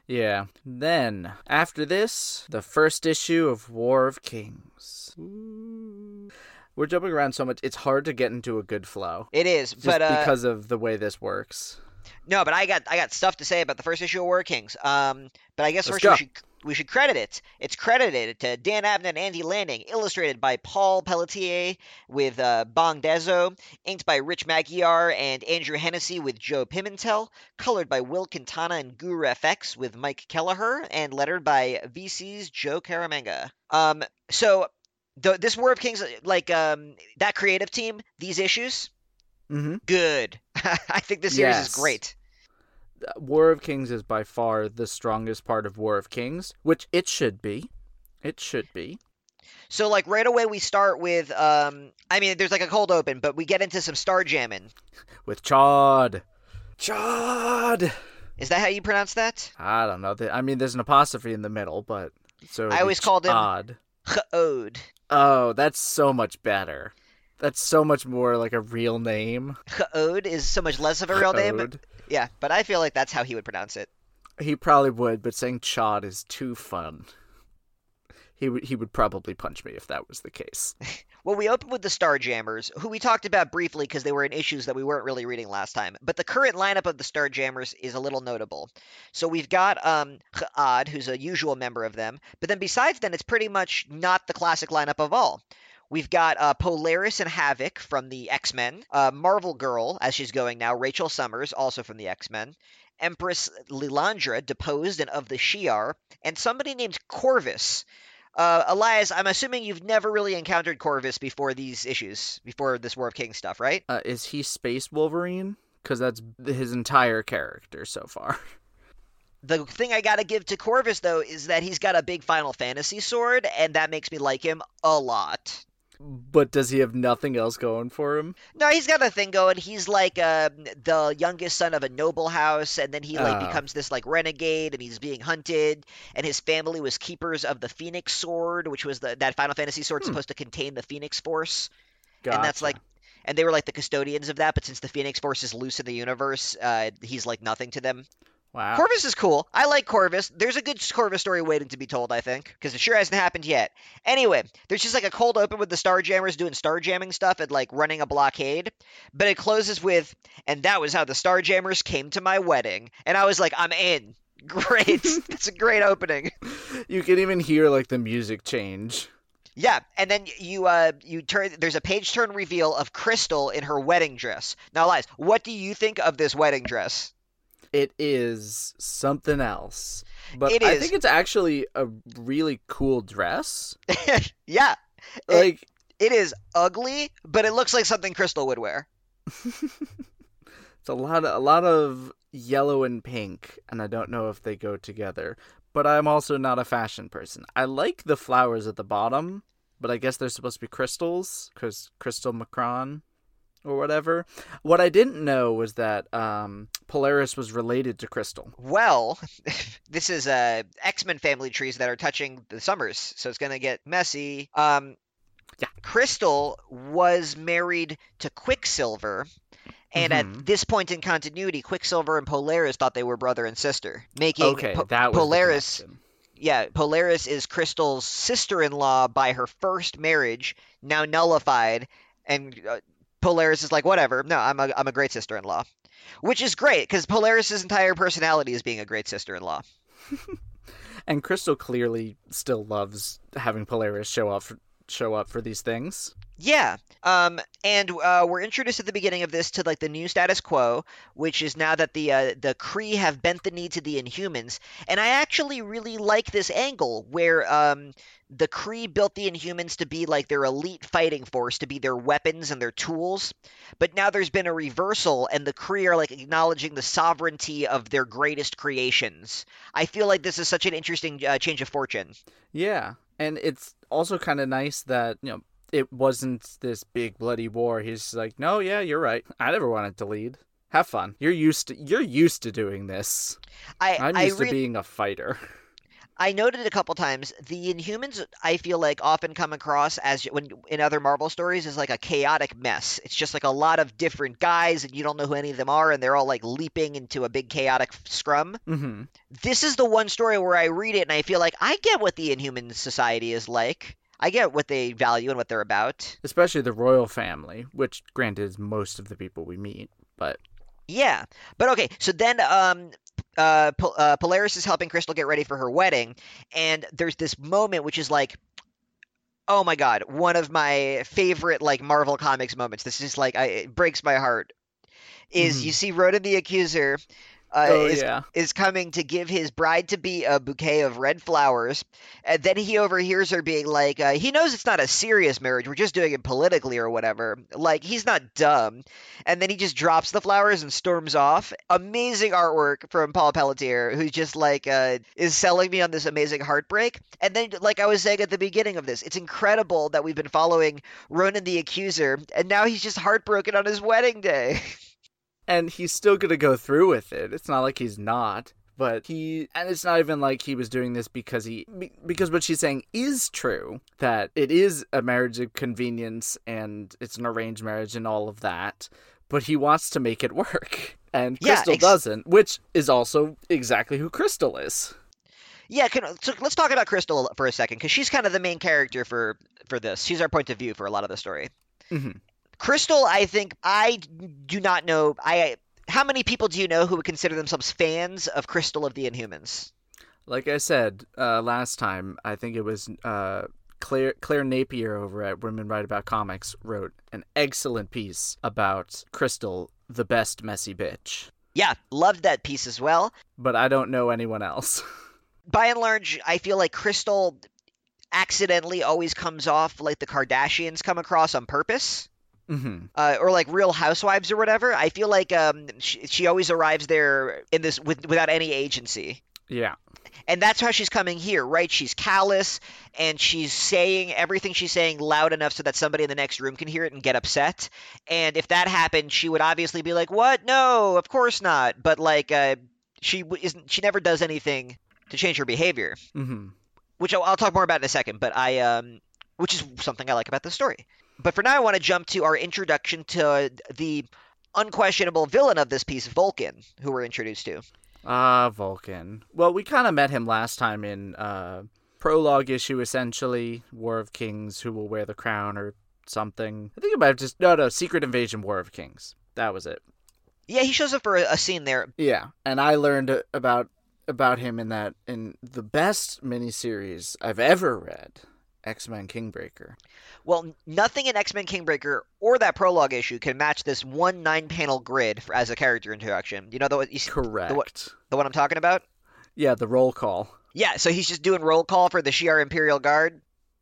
Yeah. Then, after this, the first issue of War of Kings. We're jumping around so much, it's hard to get into a good flow. It is, but uh, because of the way this works. No, but I got I got stuff to say about the first issue of War Kings. Um, but I guess Let's first go. we should we should credit it. It's credited to Dan Abnett and Andy Lanning, illustrated by Paul Pelletier with uh, Bong Dazo, inked by Rick Magyar and Andrew Hennessy with Joe Pimentel, colored by Will Quintana and Guru FX with Mike Kelleher, and lettered by VC's Joe Caramagna. Um, so the, this War of Kings, like um, that creative team, these issues, Mm-hmm. good. <laughs> I think this series Yes. is great. War of Kings is by far the strongest part of War of Kings, which it should be. It should be. So like right away we start with um I mean there's like a cold open, but we get into some star jamming. <laughs> With Chod. Chod! Is that how you pronounce that? I don't know. I mean, there's an apostrophe in the middle, but so I always called him- Chod. Ch'od. Oh, that's so much better. That's so much more like a real name. Ch'od is so much less of a real name. Chod. Yeah, but I feel like that's how he would pronounce it. He probably would, but saying Chod is too fun. He would he would probably punch me if that was the case. <laughs> Well, we open with the Starjammers, who we talked about briefly because they were in issues that we weren't really reading last time. But the current lineup of the Starjammers is a little notable. So we've got um Ch'od, who's a usual member of them, but then besides then, it's pretty much not the classic lineup of all. We've got uh, Polaris and Havoc from the X Men, uh, Marvel Girl, as she's going now, Rachel Summers, also from the X Men, Empress Lilandra, deposed and of the Shi'ar, and somebody named Korvus. Uh, Elias, I'm assuming you've never really encountered Korvus before these issues, before this War of Kings stuff, right? Uh, is he Space Wolverine? Because that's his entire character so far. <laughs> The thing I gotta give to Korvus, though, is that he's got a big Final Fantasy sword, and that makes me like him a lot. But does he have nothing else going for him? No, he's got a thing going. He's like um, the youngest son of a noble house, and then he like Oh. becomes this like renegade, and he's being hunted. And his family was keepers of the Phoenix Sword, which was the that Final Fantasy sword Hmm. supposed to contain the Phoenix Force, Gotcha. and that's like, and they were like the custodians of that. But since the Phoenix Force is loose in the universe, uh, he's like nothing to them. Wow. Korvus is cool. I like Korvus. There's a good Korvus story waiting to be told, I think, because it sure hasn't happened yet. Anyway, there's just like a cold open with the Starjammers doing Starjamming stuff and like running a blockade, but it closes with, and that was how the Starjammers came to my wedding, and I was like, I'm in. <laughs> Great. <laughs> it's a great opening. You can even hear like the music change. Yeah, and then you uh you turn there's a page turn reveal of Crystal in her wedding dress. Now, Elias, what do you think of this wedding dress? It is something else. But It I is. think it's actually a really cool dress. <laughs> yeah, It- Like It is ugly, but it looks like something Crystal would wear. <laughs> it's a lot of a lot of yellow and pink, and I don't know if they go together. But I'm also not a fashion person. I like the flowers at the bottom, but I guess they're supposed to be crystals because Crystal Macron or whatever. What I didn't know was that um, Polaris was related to Crystal. Well, <laughs> this is uh, X Men family trees that are touching the Summers, so it's gonna get messy. Um, yeah. Crystal was married to Quicksilver. And Mhm. at this point in continuity, Quicksilver and Polaris thought they were brother and sister, making Okay, Po- that was Polaris yeah, Polaris is Crystal's sister-in-law by her first marriage, now nullified, and uh, Polaris is like, whatever. No, I'm a I'm a great sister-in-law, which is great because Polaris's entire personality is being a great sister-in-law. <laughs> And Crystal clearly still loves having Polaris show for, show up for these things. Yeah. Um, and uh, we're introduced at the beginning of this to like the new status quo, which is now that the uh, the Kree have bent the knee to the Inhumans, and I actually really like this angle where um, the Kree built the Inhumans to be like their elite fighting force, to be their weapons and their tools, but now there's been a reversal, and the Kree are like acknowledging the sovereignty of their greatest creations. I feel like this is such an interesting uh, change of fortune. Yeah, and it's also kind of nice that you know it wasn't this big bloody war. He's like, no, yeah, you're right. I never wanted to lead. Have fun. You're used to you're used to doing this. I I'm I used re- to being a fighter. <laughs> I noted a couple times. The Inhumans, I feel like, often come across as when in other Marvel stories is like a chaotic mess. It's just like a lot of different guys, and you don't know who any of them are, and they're all like leaping into a big chaotic scrum. hmm This is the one story where I read it and I feel like I get what the Inhuman society is like. I get what they value and what they're about. Especially the royal family, which granted is most of the people we meet, but Yeah, but okay. So then, um, uh, Pol- uh, Polaris is helping Crystal get ready for her wedding, and there's this moment which is like, oh my god, one of my favorite like Marvel Comics moments. This is like, I, it breaks my heart. Is Mhm. you see Ronan the Accuser. Uh, oh is, yeah, is coming to give his bride to be a bouquet of red flowers, and then he overhears her being like, uh, he knows it's not a serious marriage, we're just doing it politically or whatever. Like, he's not dumb. And then he just drops the flowers and storms off. Amazing artwork from Paul Pelletier, who's just like, uh, is selling me on this amazing heartbreak. And then, like I was saying at the beginning of this, it's incredible that we've been following Ronan the Accuser, and now he's just heartbroken on his wedding day. <laughs> and he's still gonna go through with it. It's not like he's not. But he, and it's not even like he was doing this because he, because what she's saying is true that it is a marriage of convenience and it's an arranged marriage and all of that. But he wants to make it work, <laughs> and Yeah, Crystal ex- doesn't, which is also exactly who Crystal is. Yeah, can, so let's talk about Crystal for a second because she's kind of the main character for for this. She's our point of view for a lot of the story. Mhm. Crystal, I think I do not know. I how many people do you know who would consider themselves fans of Crystal of the Inhumans? Like I said uh, last time, I think it was uh, Claire Claire Napier over at Women Write About Comics wrote an excellent piece about Crystal, the best messy bitch. Yeah, loved that piece as well. But I don't know anyone else. <laughs> By and large, I feel like Crystal accidentally always comes off like the Kardashians come across on purpose. Hmm uh, or like Real Housewives or whatever. I feel like um, she, she always arrives there in this with, without any agency. Yeah. And that's how she's coming here, right? She's callous and she's saying everything she's saying loud enough so that somebody in the next room can hear it and get upset. And if that happened, she would obviously be like, "What? No, of course not." But like, uh, she isn't. She never does anything to change her behavior, hmm which I'll, I'll talk more about in a second. But I, um, which is something I like about the story. But for now, I want to jump to our introduction to the unquestionable villain of this piece, Vulcan, who we're introduced to. Ah, Vulcan. Well, we kind of met him last time in uh, prologue issue, essentially War of Kings, who will wear the crown or something. I think it might have just no, no, Secret Invasion, War of Kings. That was it. Yeah, he shows up for a, a scene there. Yeah, and I learned about about him in that in the best miniseries I've ever read, X Men Kingbreaker. Well, nothing in X Men Kingbreaker or that prologue issue can match this one nine panel grid for, as a character introduction. You know the, you, see- Correct. the one I'm talking about? Yeah, the roll call. Yeah, so he's just doing roll call for the Shi'ar Imperial Guard.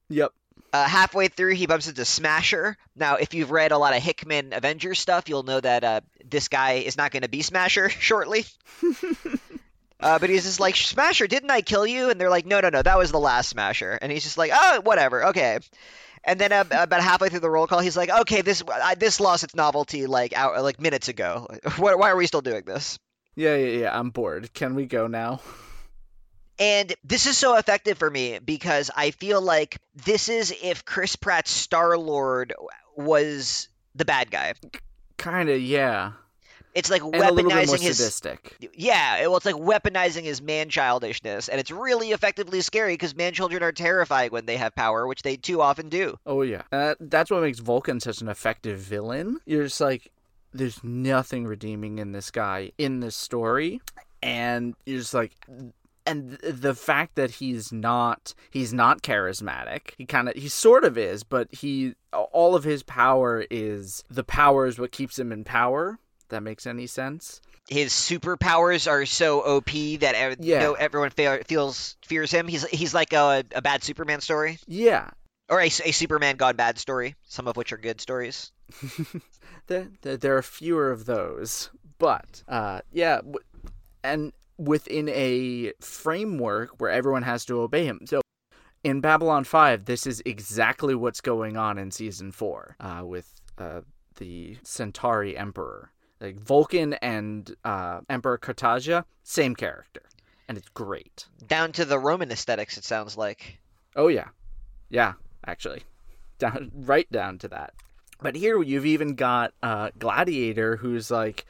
Yep. Uh, halfway through, he bumps into Smasher. Now, if you've read a lot of Hickman Avengers stuff, you'll know that uh, this guy is not going to be Smasher <laughs> shortly. <laughs> uh, but he's just like, Smasher, didn't I kill you? And they're like, no, no, no, that was the last Smasher. And he's just like, oh, whatever, okay. And then uh, about halfway through the roll call, he's like, okay, this I, this lost its novelty like out, like minutes ago. <laughs> Why, why are we still doing this? Yeah, yeah, yeah. I'm bored. Can we go now? And this is so effective for me because I feel like this is if Chris Pratt's Star Lord was the bad guy. Kind of, yeah. It's like And a little bit more weaponizing his sadistic. yeah. Well, it's like weaponizing his man childishness, and it's really effectively scary because man children are terrifying when they have power, which they too often do. Oh yeah, uh, that's what makes Vulcan such an effective villain. You're just like, there's nothing redeeming in this guy in this story, and you're just like, and the fact that he's not he's not charismatic. He kind of he sort of is, but he all of his power is the power is what keeps him in power. That makes any sense? His superpowers are so OP that ev- Yeah. no, everyone fe- feels fears him. He's he's like a, a bad Superman story Yeah, or a, a Superman gone bad story. Some of which are good stories. <laughs> there, there, there are fewer of those but uh yeah w- and within a framework where everyone has to obey him so in babylon 5 this is exactly what's going on in season 4 uh with uh the centauri emperor like vulcan and uh emperor cartagia same character and it's great Down to the Roman aesthetics, it sounds like. Oh yeah, yeah, actually, down right down to that. But here you've even got uh, Gladiator, who's like,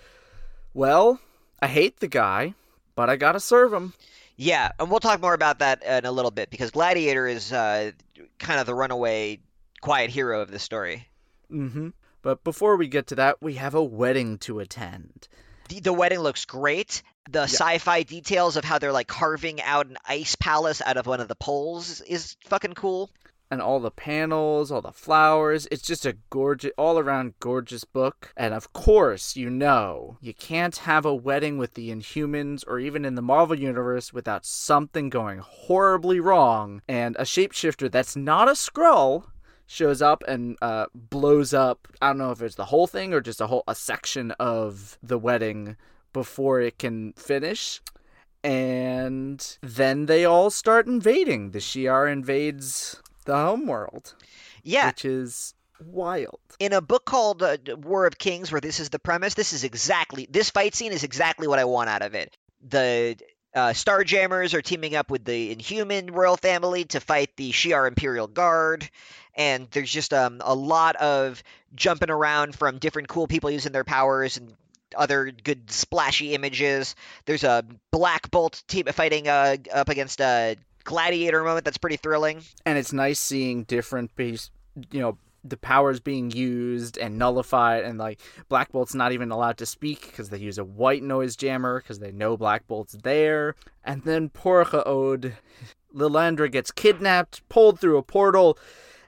"Well, I hate the guy, but I gotta serve him." Yeah, and we'll talk more about that in a little bit because Gladiator is uh, kind of the runaway quiet hero of the story. Mm-hmm. But before we get to that, we have a wedding to attend. The, the wedding looks great. The sci-fi details of how they're like carving out an ice palace out of one of the poles is fucking cool. and all the panels, all the flowers. It's just a gorgeous, all around gorgeous book. And of course, you know, you can't have a wedding with the Inhumans or even in the Marvel Universe without something going horribly wrong. And a shapeshifter that's not a Skrull shows up and uh, blows up. I don't know if it's the whole thing or just a whole a section of the wedding before it can finish and then they all start invading. The Shi'ar invades the homeworld, Yeah, which is wild. in a book called uh, War of Kings, where this is the premise, this is exactly this fight scene is exactly what I want out of it. The uh, Starjammers are teaming up with the Inhuman royal family to fight the Shi'ar Imperial Guard, and there's just um, a lot of jumping around from different cool people using their powers and other good splashy images. There's a Black Bolt team fighting uh, up against a Gladiator moment that's pretty thrilling. And it's nice seeing different piece, you know, the powers being used and nullified, and like Black Bolt's not even allowed to speak because they use a white noise jammer because they know Black Bolt's there. And then poor Ch'od, Lilandra gets kidnapped, pulled through a portal,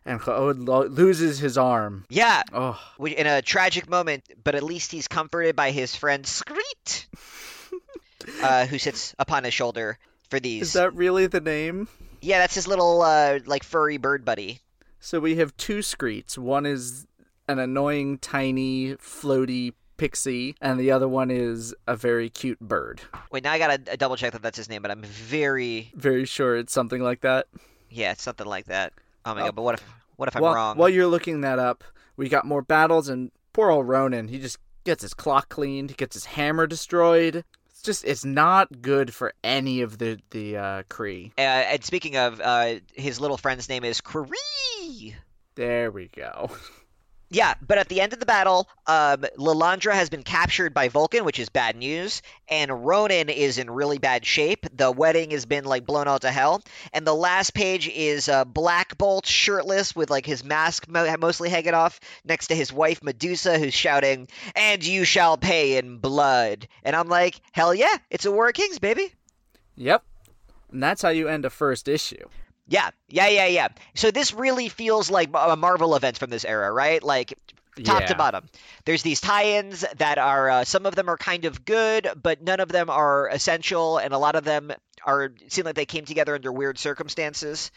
and Ch'od lo- loses his arm. Yeah, Oh, in a tragic moment, but at least he's comforted by his friend Screet, <laughs> uh, who sits upon his shoulder for these. is that really the name? Yeah, that's his little uh, like furry bird buddy. So we have two Screets. One is an annoying, tiny, floaty pixie, and the other one is a very cute bird. Wait, now I gotta double check that that's his name, but I'm very Very sure it's something like that. yeah, it's something like that. Oh my Oh. god, but what if what if I'm wrong? while you're looking that up, we got more battles, and poor old Ronan, he just gets his clock cleaned, he gets his hammer destroyed. It's just, it's not good for any of the the uh, Kree. Uh, and speaking of, uh, his little friend's name is Kree. There we go. <laughs> Yeah, but at the end of the battle, um, Lilandra has been captured by Vulcan, which is bad news, and Ronan is in really bad shape. The wedding has been like blown out to hell, and the last page is uh, Black Bolt shirtless with like his mask mo- mostly hanging off, next to his wife Medusa, who's shouting, "And you shall pay in blood." And I'm like, hell yeah, it's a War of Kings, baby. Yep. And that's how you end a first issue. Yeah, yeah, yeah, yeah. So this really feels like a Marvel event from this era, right? Like top to bottom. There's these tie-ins that are uh, some of them are kind of good, but none of them are essential, and a lot of them are seem like they came together under weird circumstances.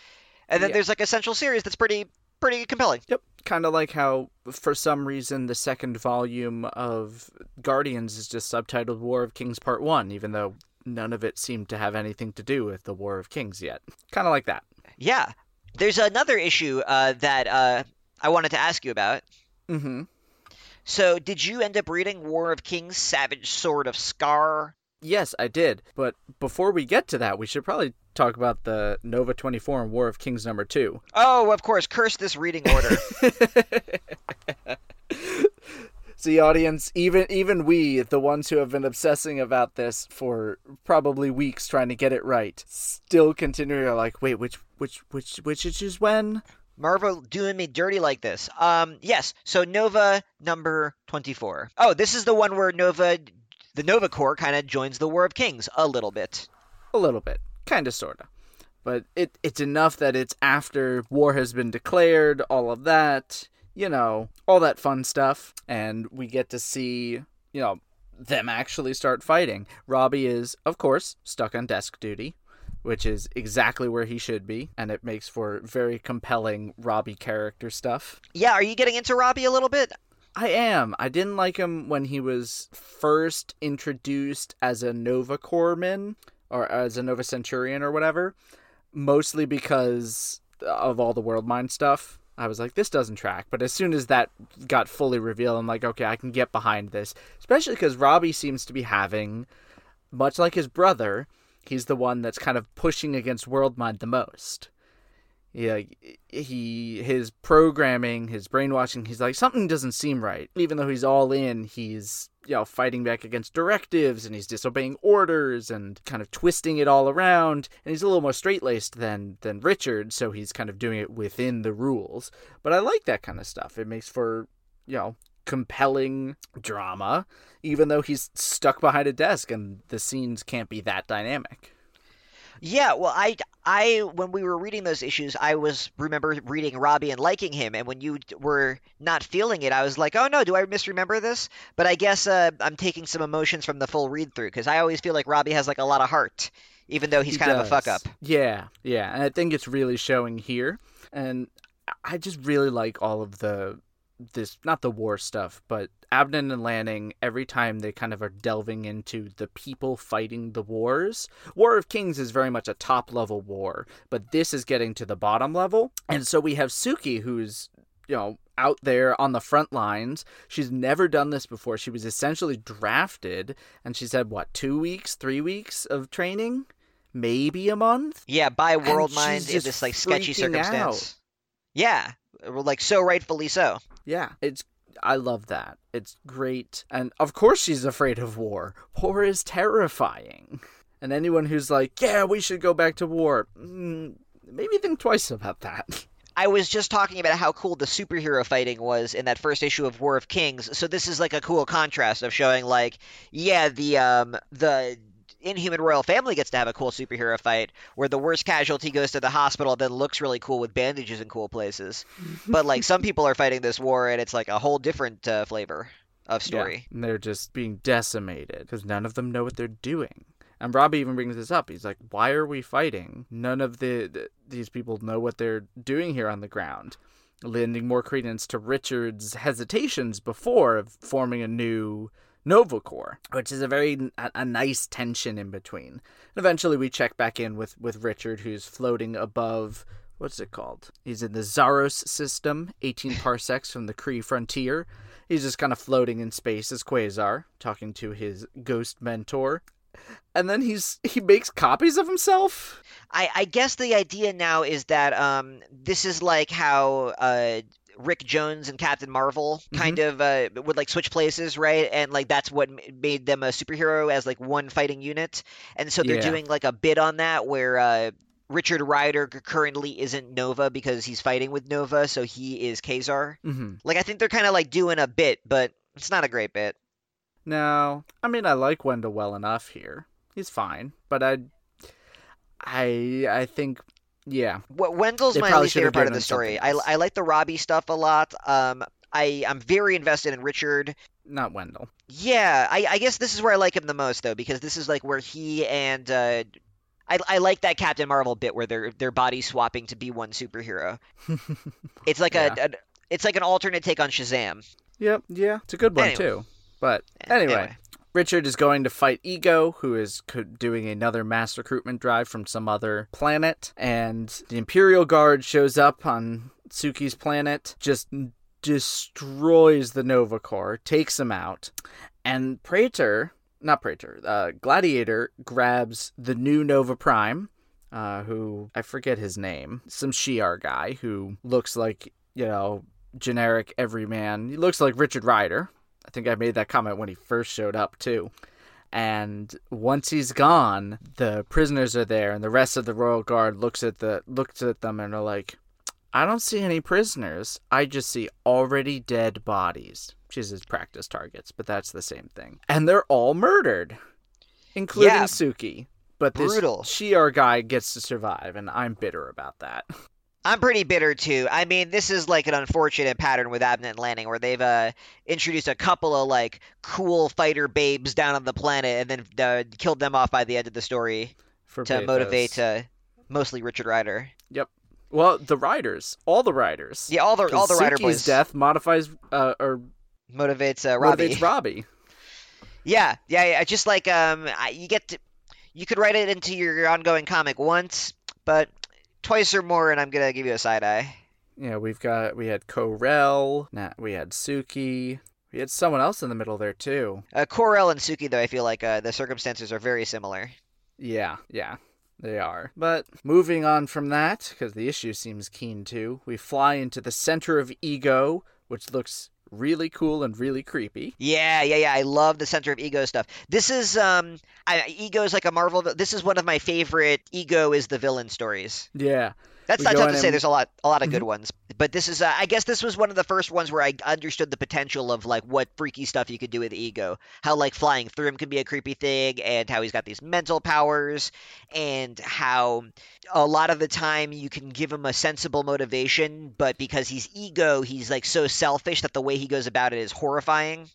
And then Yeah. there's like a central series that's pretty pretty compelling. Yep. Kind of like how, for some reason, the second volume of Guardians is just subtitled War of Kings Part 1, even though none of it seemed to have anything to do with the War of Kings yet. Kind of like that. Yeah. There's another issue uh, that uh, I wanted to ask you about. Mm hmm. So, did you end up reading War of Kings: Savage Sword of Skaar? Yes, I did. But before we get to that, we should probably talk about the Nova 24 and War of Kings number 2. Oh, of course. Curse this reading order. <laughs> See, audience, even even we, the ones who have been obsessing about this for probably weeks trying to get it right, still continue to like, wait, which which which which is when? Marvel doing me dirty like this. Um, yes. So Nova number twenty-four. Oh, this is the one where Nova, the Nova Corps, kind of joins the War of Kings a little bit. A little bit, kind of, sorta. But it it's enough that it's after war has been declared, all of that, you know, all that fun stuff, and we get to see, you know, them actually start fighting. Robbie is, of course, stuck on desk duty, which is exactly where he should be, and it makes for very compelling Robbie character stuff. Yeah. Are you getting into Robbie a little bit? I am. I didn't like him when he was first introduced as a Nova Corpsman or as a Nova Centurion or whatever, mostly because of all the World Mind stuff. I was like, this doesn't track. But as soon as that got fully revealed, I'm like, okay, I can get behind this. Especially because Robbie seems to be having, much like his brother, he's the one that's kind of pushing against World Mind the most. Yeah, he his programming, his brainwashing, he's like something doesn't seem right. Even though he's all in, he's you know fighting back against directives and he's disobeying orders and kind of twisting it all around. And he's a little more straight-laced than than Richard, so he's kind of doing it within the rules. But I like that kind of stuff. It makes for, you know, compelling drama even though he's stuck behind a desk and the scenes can't be that dynamic. Yeah, well, I, I, when we were reading those issues, I was remember reading Robbie and liking him, and when you were not feeling it, I was like, oh no, do I misremember this? But I guess uh, I'm taking some emotions from the full read through because I always feel like Robbie has like a lot of heart, even though he's He kind of a fuck up. Yeah, yeah, and I think it's really showing here. And I just really like all of the this not the war stuff, but Abnett and Lanning every time they kind of are delving into the people fighting the wars. War of Kings is very much a top level war, but this is getting to the bottom level. And so we have Suki who's you know out there on the front lines. She's never done this before. She was essentially drafted and she's had what, 2 weeks, 3 weeks of training? Maybe a month? Yeah, by World Mind in this like sketchy freaking out. circumstance. Yeah, like so rightfully so. Yeah, it's I love that. It's great. And of course she's afraid of war. War is terrifying. And anyone who's like, "Yeah, we should go back to war." Mm, maybe think twice about that. <laughs> I was just talking about how cool the superhero fighting was in that first issue of War of Kings. So this is like a cool contrast of showing like, yeah, the um the Inhuman royal family gets to have a cool superhero fight where the worst casualty goes to the hospital then looks really cool with bandages in cool places. <laughs> but like some people are fighting this war and it's like a whole different uh, flavor of story. Yeah, and they're just being decimated because none of them know what they're doing. And Robbie even brings this up. He's like, "Why are we fighting? None of the, the these people know what they're doing here on the ground." Lending more credence to Richard's hesitations before of forming a new Nova Corps, which is a very a, a nice tension in between. And eventually, we check back in with with Richard, who's floating above. What's it called? He's in the Zaros system, 18 <laughs> parsecs from the Kree frontier. He's just kind of floating in space as Quasar, talking to his ghost mentor. And then he's he makes copies of himself. I, I guess the idea now is that um, this is like how uh, Rick Jones and Captain Marvel kind of uh, would like switch places, right? And like that's what made them a superhero as like one fighting unit. And so they're Yeah. doing like a bit on that where uh, Richard Ryder currently isn't Nova because he's fighting with Nova, so he is Quasar. Mm-hmm. Like I think they're kind of like doing a bit, but it's not a great bit. No, I mean I like Wendell well enough here. He's fine, but I, I, I think, yeah, W- Wendell's They my least favorite part of the story. I. I like the Robbie stuff a lot. Um, I I'm very invested in Richard. not Wendell. Yeah, I, I guess this is where I like him the most though, because this is like where he and uh, I, I like that Captain Marvel bit where they're they're body swapping to be one superhero. <laughs> it's like Yeah. a, a it's like an alternate take on Shazam. Yep, yeah, it's a good one Anyway. too. But anyway, Richard is going to fight Ego, who is doing another mass recruitment drive from some other planet, and the Imperial Guard shows up on Suki's planet, just destroys the Nova Corps, takes him out, and Praetor, not Praetor, uh, Gladiator grabs the new Nova Prime, uh, who I forget his name, some Shi'ar guy who looks like you know generic everyman. He looks like Richard Ryder. I think I made that comment when he first showed up too. And once he's gone, the prisoners are there, and the rest of the royal guard looks at the looks at them and are like, "I don't see any prisoners. I just see already dead bodies." Which is his practice targets, but that's the same thing. And they're all murdered, including Yeah. Suki. But this Brutal. Shi'ar guy gets to survive, and I'm bitter about that. <laughs> I'm pretty bitter too. I mean, this is like an unfortunate pattern with Abnett and Lanning, where they've uh, introduced a couple of like cool fighter babes down on the planet, and then uh, killed them off by the end of the story For to motivate uh, mostly Richard Ryder. Yep. Well, the Ryders, all the Ryders. Yeah, all the all the Ryder Suki's boys death modifies uh, or motivates uh, Robbie. motivates Robbie. <laughs> Yeah, yeah, yeah. Just like um, you get to, you could write it into your ongoing comic once, but twice or more, and I'm gonna give you a side eye. Yeah, we've got we had Corel, nah, we had Suki, we had someone else in the middle there too. Uh, Corel and Suki, though, I feel like uh, the circumstances are very similar. Yeah, yeah, they are. But moving on from that, because the issue seems keen too, we fly into the center of Ego, which looks really cool and really creepy. Yeah, yeah, yeah. I love the center of ego stuff. This is um, I, ego is like a Marvel. This is one of my favorite. Ego is the villain stories. Yeah, That's not tough to say. There's a lot, a lot of good Mhm. ones. But this is, uh, I guess, this was one of the first ones where I understood the potential of like what freaky stuff you could do with ego. How like flying through him can be a creepy thing, and how he's got these mental powers, and how a lot of the time you can give him a sensible motivation, but because he's ego, he's like so selfish that the way he goes about it is horrifying.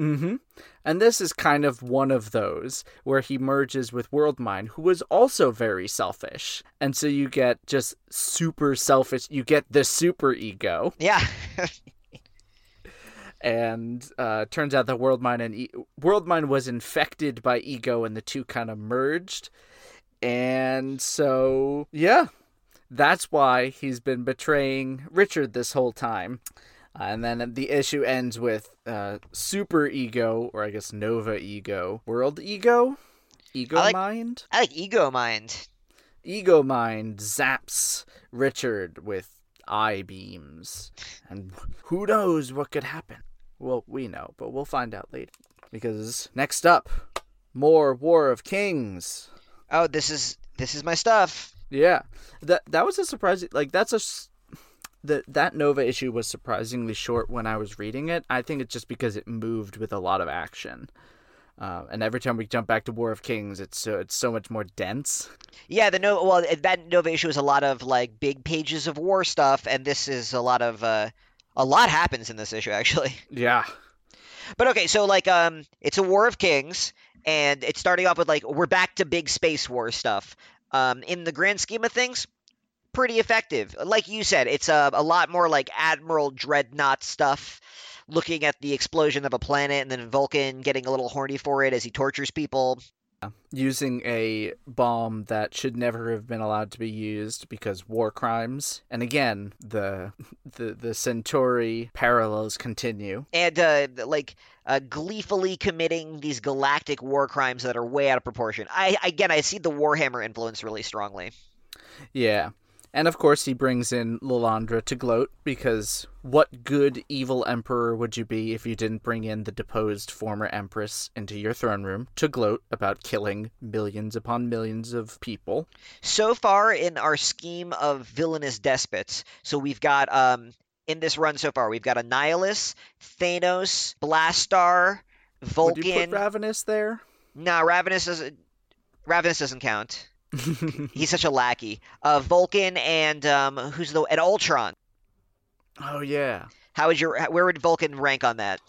Mm-hmm. And this is kind of one of those where he merges with Worldmind, who was also very selfish. And so you get just super selfish. You get the super ego. Yeah. And uh, turns out that Worldmind and e- Worldmind was infected by ego, and the two kind of merged. And so, yeah, that's why he's been betraying Richard this whole time. Uh, and then the issue ends with uh, super ego, or I guess Nova ego, world ego, ego I like- mind, I like ego mind. ego mind zaps Richard with eye beams, and who knows what could happen? Well, we know, but we'll find out later. Because next up, more War of Kings. Oh, this is this is my stuff. Yeah, that that was a surprising. Like that's a that that Nova issue was surprisingly short when I was reading it. I think it's just because it moved with a lot of action, uh, and every time we jump back to War of Kings, it's so it's so much more dense. Yeah, the no well that Nova issue is a lot of like big pages of war stuff, and this is a lot of uh, a lot happens in this issue actually. <laughs> Yeah, But okay, so like um, it's a War of Kings, and it's starting off with like we're back to big space war stuff. Um, in the grand scheme of things, pretty effective. Like you said, it's a, a lot more like Admiral Dreadnought stuff. Looking at the explosion of a planet and then Vulcan getting a little horny for it as he tortures people. using a bomb that should never have been allowed to be used because war crimes. And again, the the the Centauri parallels continue. and uh, like uh, gleefully committing these galactic war crimes that are way out of proportion. I again, I see the Warhammer influence really strongly. Yeah. And of course, he brings in Lilandra to gloat because what good evil emperor would you be if you didn't bring in the deposed former empress into your throne room to gloat about killing millions upon millions of people? So far in our scheme of villainous despots, so we've got um in this run so far, we've got a Annihilus, Thanos, Blastar, Would you put Ravenous there? nah, Ravenous doesn't. Ravenous doesn't count. <laughs> He's such a lackey. Uh, Vulcan and um, who's the and Ultron. oh yeah. How would your where would Vulcan rank on that?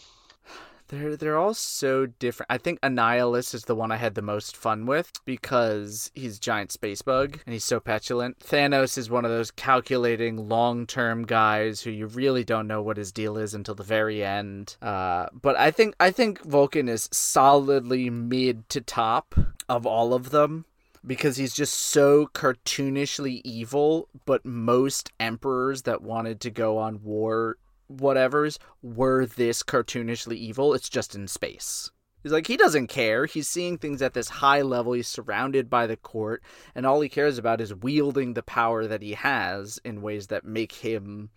They're they're all so different. I think Annihilus is the one I had the most fun with because he's giant space bug and he's so petulant. Thanos is one of those calculating long term guys who you really don't know what his deal is until the very end. Uh, but I think I think Vulcan is solidly mid to top of all of them because he's just so cartoonishly evil, but most emperors that wanted to go on war whatevers were this cartoonishly evil. It's just in space. He's like, he doesn't care. He's seeing things at this high level. He's surrounded by the court, and all he cares about is wielding the power that he has in ways that make him,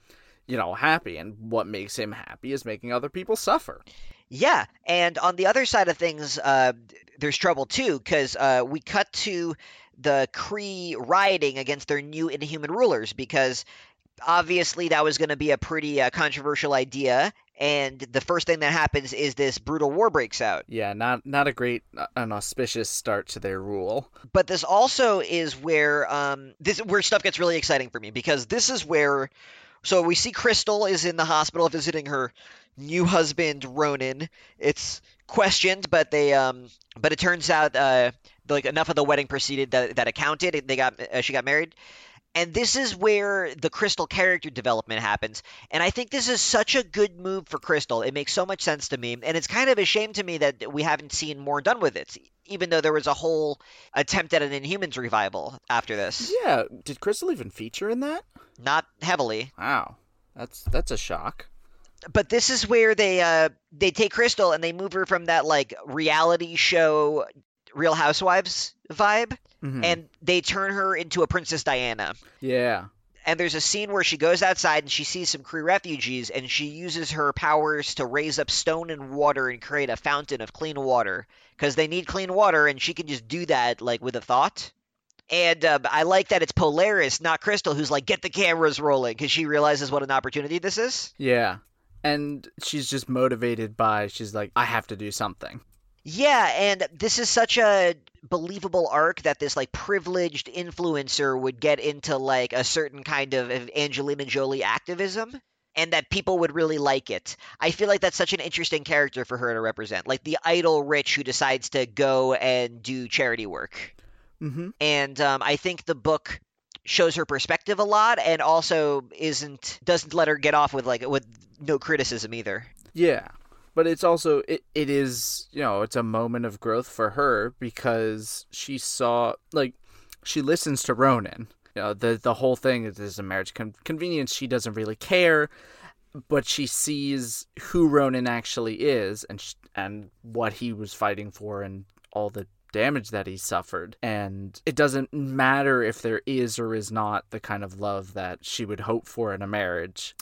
you know, happy. And what makes him happy is making other people suffer. Yeah, and on the other side of things, uh, there's trouble too, because uh, we cut to the Kree rioting against their new Inhuman rulers because obviously that was going to be a pretty uh, controversial idea and the first thing that happens is this brutal war breaks out. Yeah not not a great uh, an auspicious start to their rule. But this also is where um this where stuff gets really exciting for me because this is where so we see crystal is in the hospital visiting her new husband ronan. It's questioned but they um but it turns out uh like enough of the wedding proceeded that that accounted they got uh, she got married and this is where the Crystal character development happens. And I think this is such a good move for Crystal. It makes so much sense to me. And it's kind of a shame to me that we haven't seen more done with it, even though there was a whole attempt at an Inhumans revival after this. Yeah. Did Crystal even feature in that? Not heavily. Wow. That's that's a shock but this is where they uh they take Crystal and they move her from that like reality show Real Housewives vibe, mm-hmm. and they turn her into a Princess Diana. Yeah. And there's a scene where she goes outside and she sees some Kree refugees, and she uses her powers to raise up stone and water and create a fountain of clean water because they need clean water, and she can just do that like with a thought. And uh, I like that it's Polaris, not Crystal, who's like, get the cameras rolling because she realizes what an opportunity this is. Yeah. And she's just motivated by, she's like, I have to do something. Yeah, and this is such a believable arc that this like privileged influencer would get into like a certain kind of Angelina Jolie activism and that people would really like it. I feel like that's such an interesting character for her to represent, like the idle rich who decides to go and do charity work. Mm-hmm. And um, I think the book shows her perspective a lot, and also isn't doesn't let her get off with like with no criticism either. Yeah, but it's also it, it is you know it's a moment of growth for her because she saw like she listens to Ronan. You know the the whole thing is, is a marriage con- convenience. She doesn't really care, but she sees who Ronan actually is and and what he was fighting for and all the damage that he suffered. And it doesn't matter if there is or is not the kind of love that she would hope for in a marriage.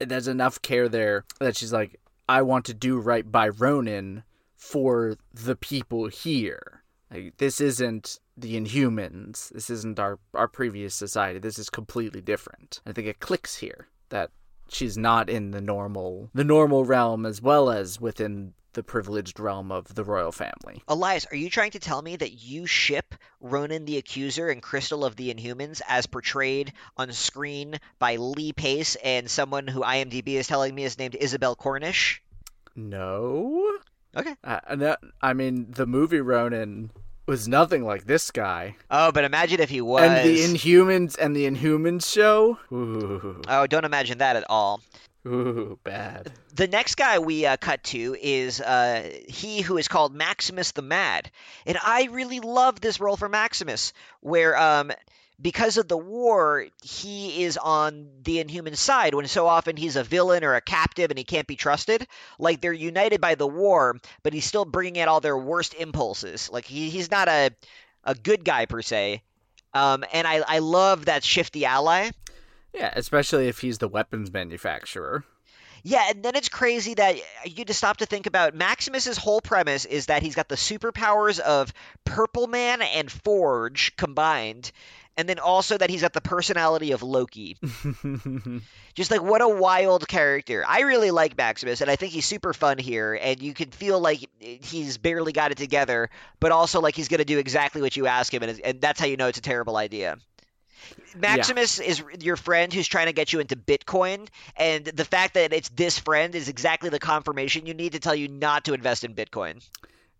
There's enough care there that she's like, I want to do right by Ronan for the people here. Like, this isn't the Inhumans. This isn't our our previous society. This is completely different. I think it clicks here that she's not in the normal the normal realm as well as within the privileged realm of the royal family. Elias, are you trying to tell me that you ship Ronan the Accuser and Crystal of the Inhumans as portrayed on screen by Lee Pace and someone who IMDb is telling me is named Isabelle Cornish? No. Okay. Uh, I mean, the movie Ronan was nothing like this guy. Oh, but imagine if he was. And the Inhumans and the Inhumans show. Ooh. Oh, don't imagine that at all. Ooh, bad. The next guy we uh, cut to is uh, he who is called Maximus the Mad, and I really love this role for Maximus, where um, because of the war, he is on the Inhuman side when so often he's a villain or a captive and he can't be trusted. Like they're united by the war, but he's still bringing out all their worst impulses. Like he, he's not a a good guy per se. Um, and I, I love that shifty ally. Yeah, especially if he's the weapons manufacturer. Yeah, and then it's crazy that you just stop to think about Maximus's whole premise is that he's got the superpowers of Purple Man and Forge combined, and then also that he's got the personality of Loki. <laughs> Just like what a wild character. I really like Maximus, and I think he's super fun here. And you can feel like he's barely got it together, but also like he's going to do exactly what you ask him, and, and that's how you know it's a terrible idea. Maximus is your friend who's trying to get you into Bitcoin, and the fact that it's this friend is exactly the confirmation you need to tell you not to invest in Bitcoin.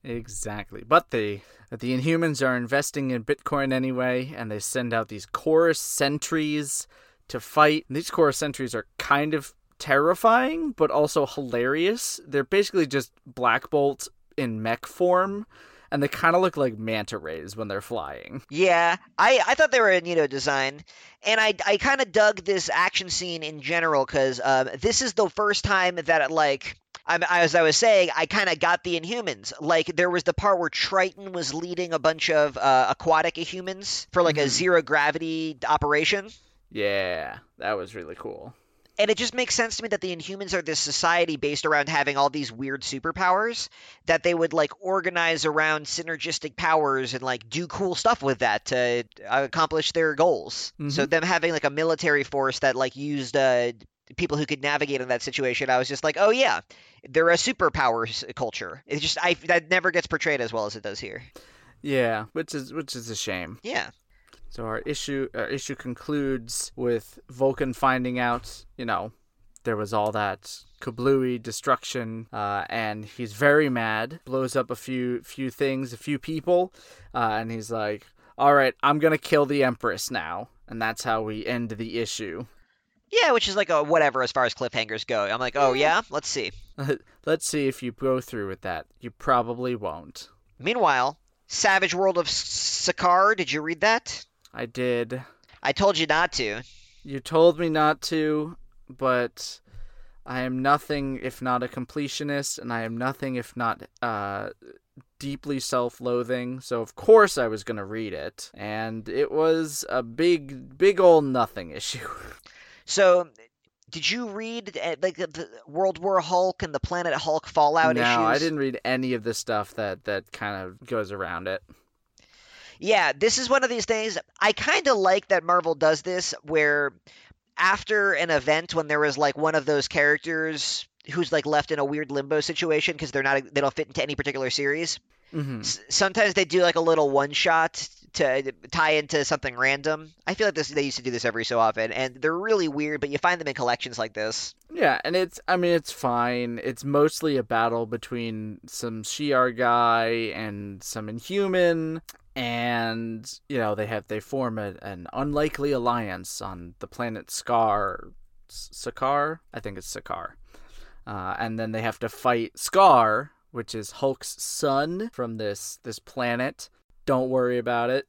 Exactly. But the the Inhumans are investing in Bitcoin anyway, and they send out these chorus sentries to fight. These chorus sentries are kind of terrifying, but also hilarious. They're basically just Black Bolt in mech form, and they kind of look like manta rays when they're flying. Yeah, I, I thought they were a neato design, and I, I kind of dug this action scene in general because uh, this is the first time that it, like I, as I was saying, I kind of got the Inhumans. Like there was the part where Triton was leading a bunch of uh, aquatic humans for like mm-hmm. a zero gravity operation. Yeah, that was really cool. And it just makes sense to me that the Inhumans are this society based around having all these weird superpowers that they would like organize around synergistic powers and like do cool stuff with that to accomplish their goals. Mm-hmm. So them having like a military force that like used uh, people who could navigate in that situation, I was just like, oh yeah, they're a superpowers culture. It just I that never gets portrayed as well as it does here. Yeah, which is which is a shame. Yeah. So our issue our issue concludes with Vulcan finding out, you know, there was all that kablooey destruction, uh, and he's very mad. Blows up a few few things, a few people, uh, and he's like, "All right, I'm gonna kill the Empress now," and that's how we end the issue. Yeah, which is like a whatever as far as cliffhangers go. I'm like, oh yeah, let's see. <laughs> let's see if you go through with that. You probably won't. Meanwhile, Savage World of Skaar. Did you read that? I did. I told you not to. You told me not to, but I am nothing if not a completionist, and I am nothing if not uh, deeply self-loathing. So of course I was gonna read it, and it was a big, big old nothing issue. <laughs> So, did you read uh, like the World War Hulk and the Planet Hulk Fallout no, issues? No, I didn't read any of the stuff that that kind of goes around it. Yeah, this is one of these things. I kind of like that Marvel does this, where after an event when there was like one of those characters who's like left in a weird limbo situation because they're not they don't fit into any particular series. Mm-hmm. S- sometimes they do like a little one shot to tie into something random. I feel like this they used to do this every so often, and they're really weird, but you find them in collections like this. Yeah, and it's I mean it's fine. It's mostly a battle between some Shi'ar guy and some Inhuman, and you know they have they form a, an unlikely alliance on the planet Skaar, Sakaar. I think it's Sakaar, uh, and then they have to fight Skaar, which is Hulk's son from this this planet don't worry about it.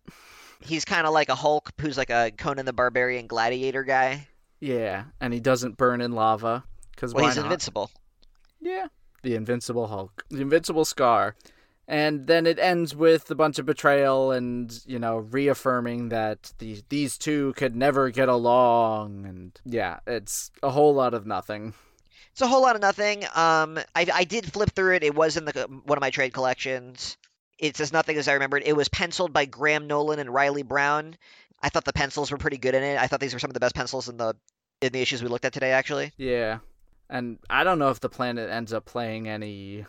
He's kind of like a Hulk who's like a Conan the Barbarian gladiator guy. Yeah, and he doesn't burn in lava because well, he's not? invincible. Yeah, the invincible Hulk, the invincible Skaar, and then it ends with a bunch of betrayal and you know reaffirming that these these two could never get along, and yeah, it's a whole lot of nothing. It's a whole lot of nothing. Um, I I did flip through it. It was in the one of my trade collections. It's as nothing as I remembered. It was penciled by Graham Nolan and Riley Brown. I thought the pencils were pretty good in it. I thought these were some of the best pencils in the in the issues we looked at today, actually. Yeah, and I don't know if the planet ends up playing any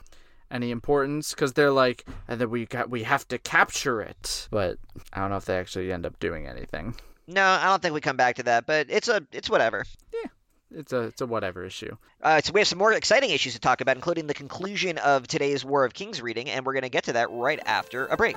any importance because they're like, and then we got we have to capture it, but I don't know if they actually end up doing anything. No, I don't think we come back to that, but it's a it's whatever. Yeah, it's a it's a whatever issue. Uh, so we have some more exciting issues to talk about, including the conclusion of today's War of Kings reading, and we're going to get to that right after a break.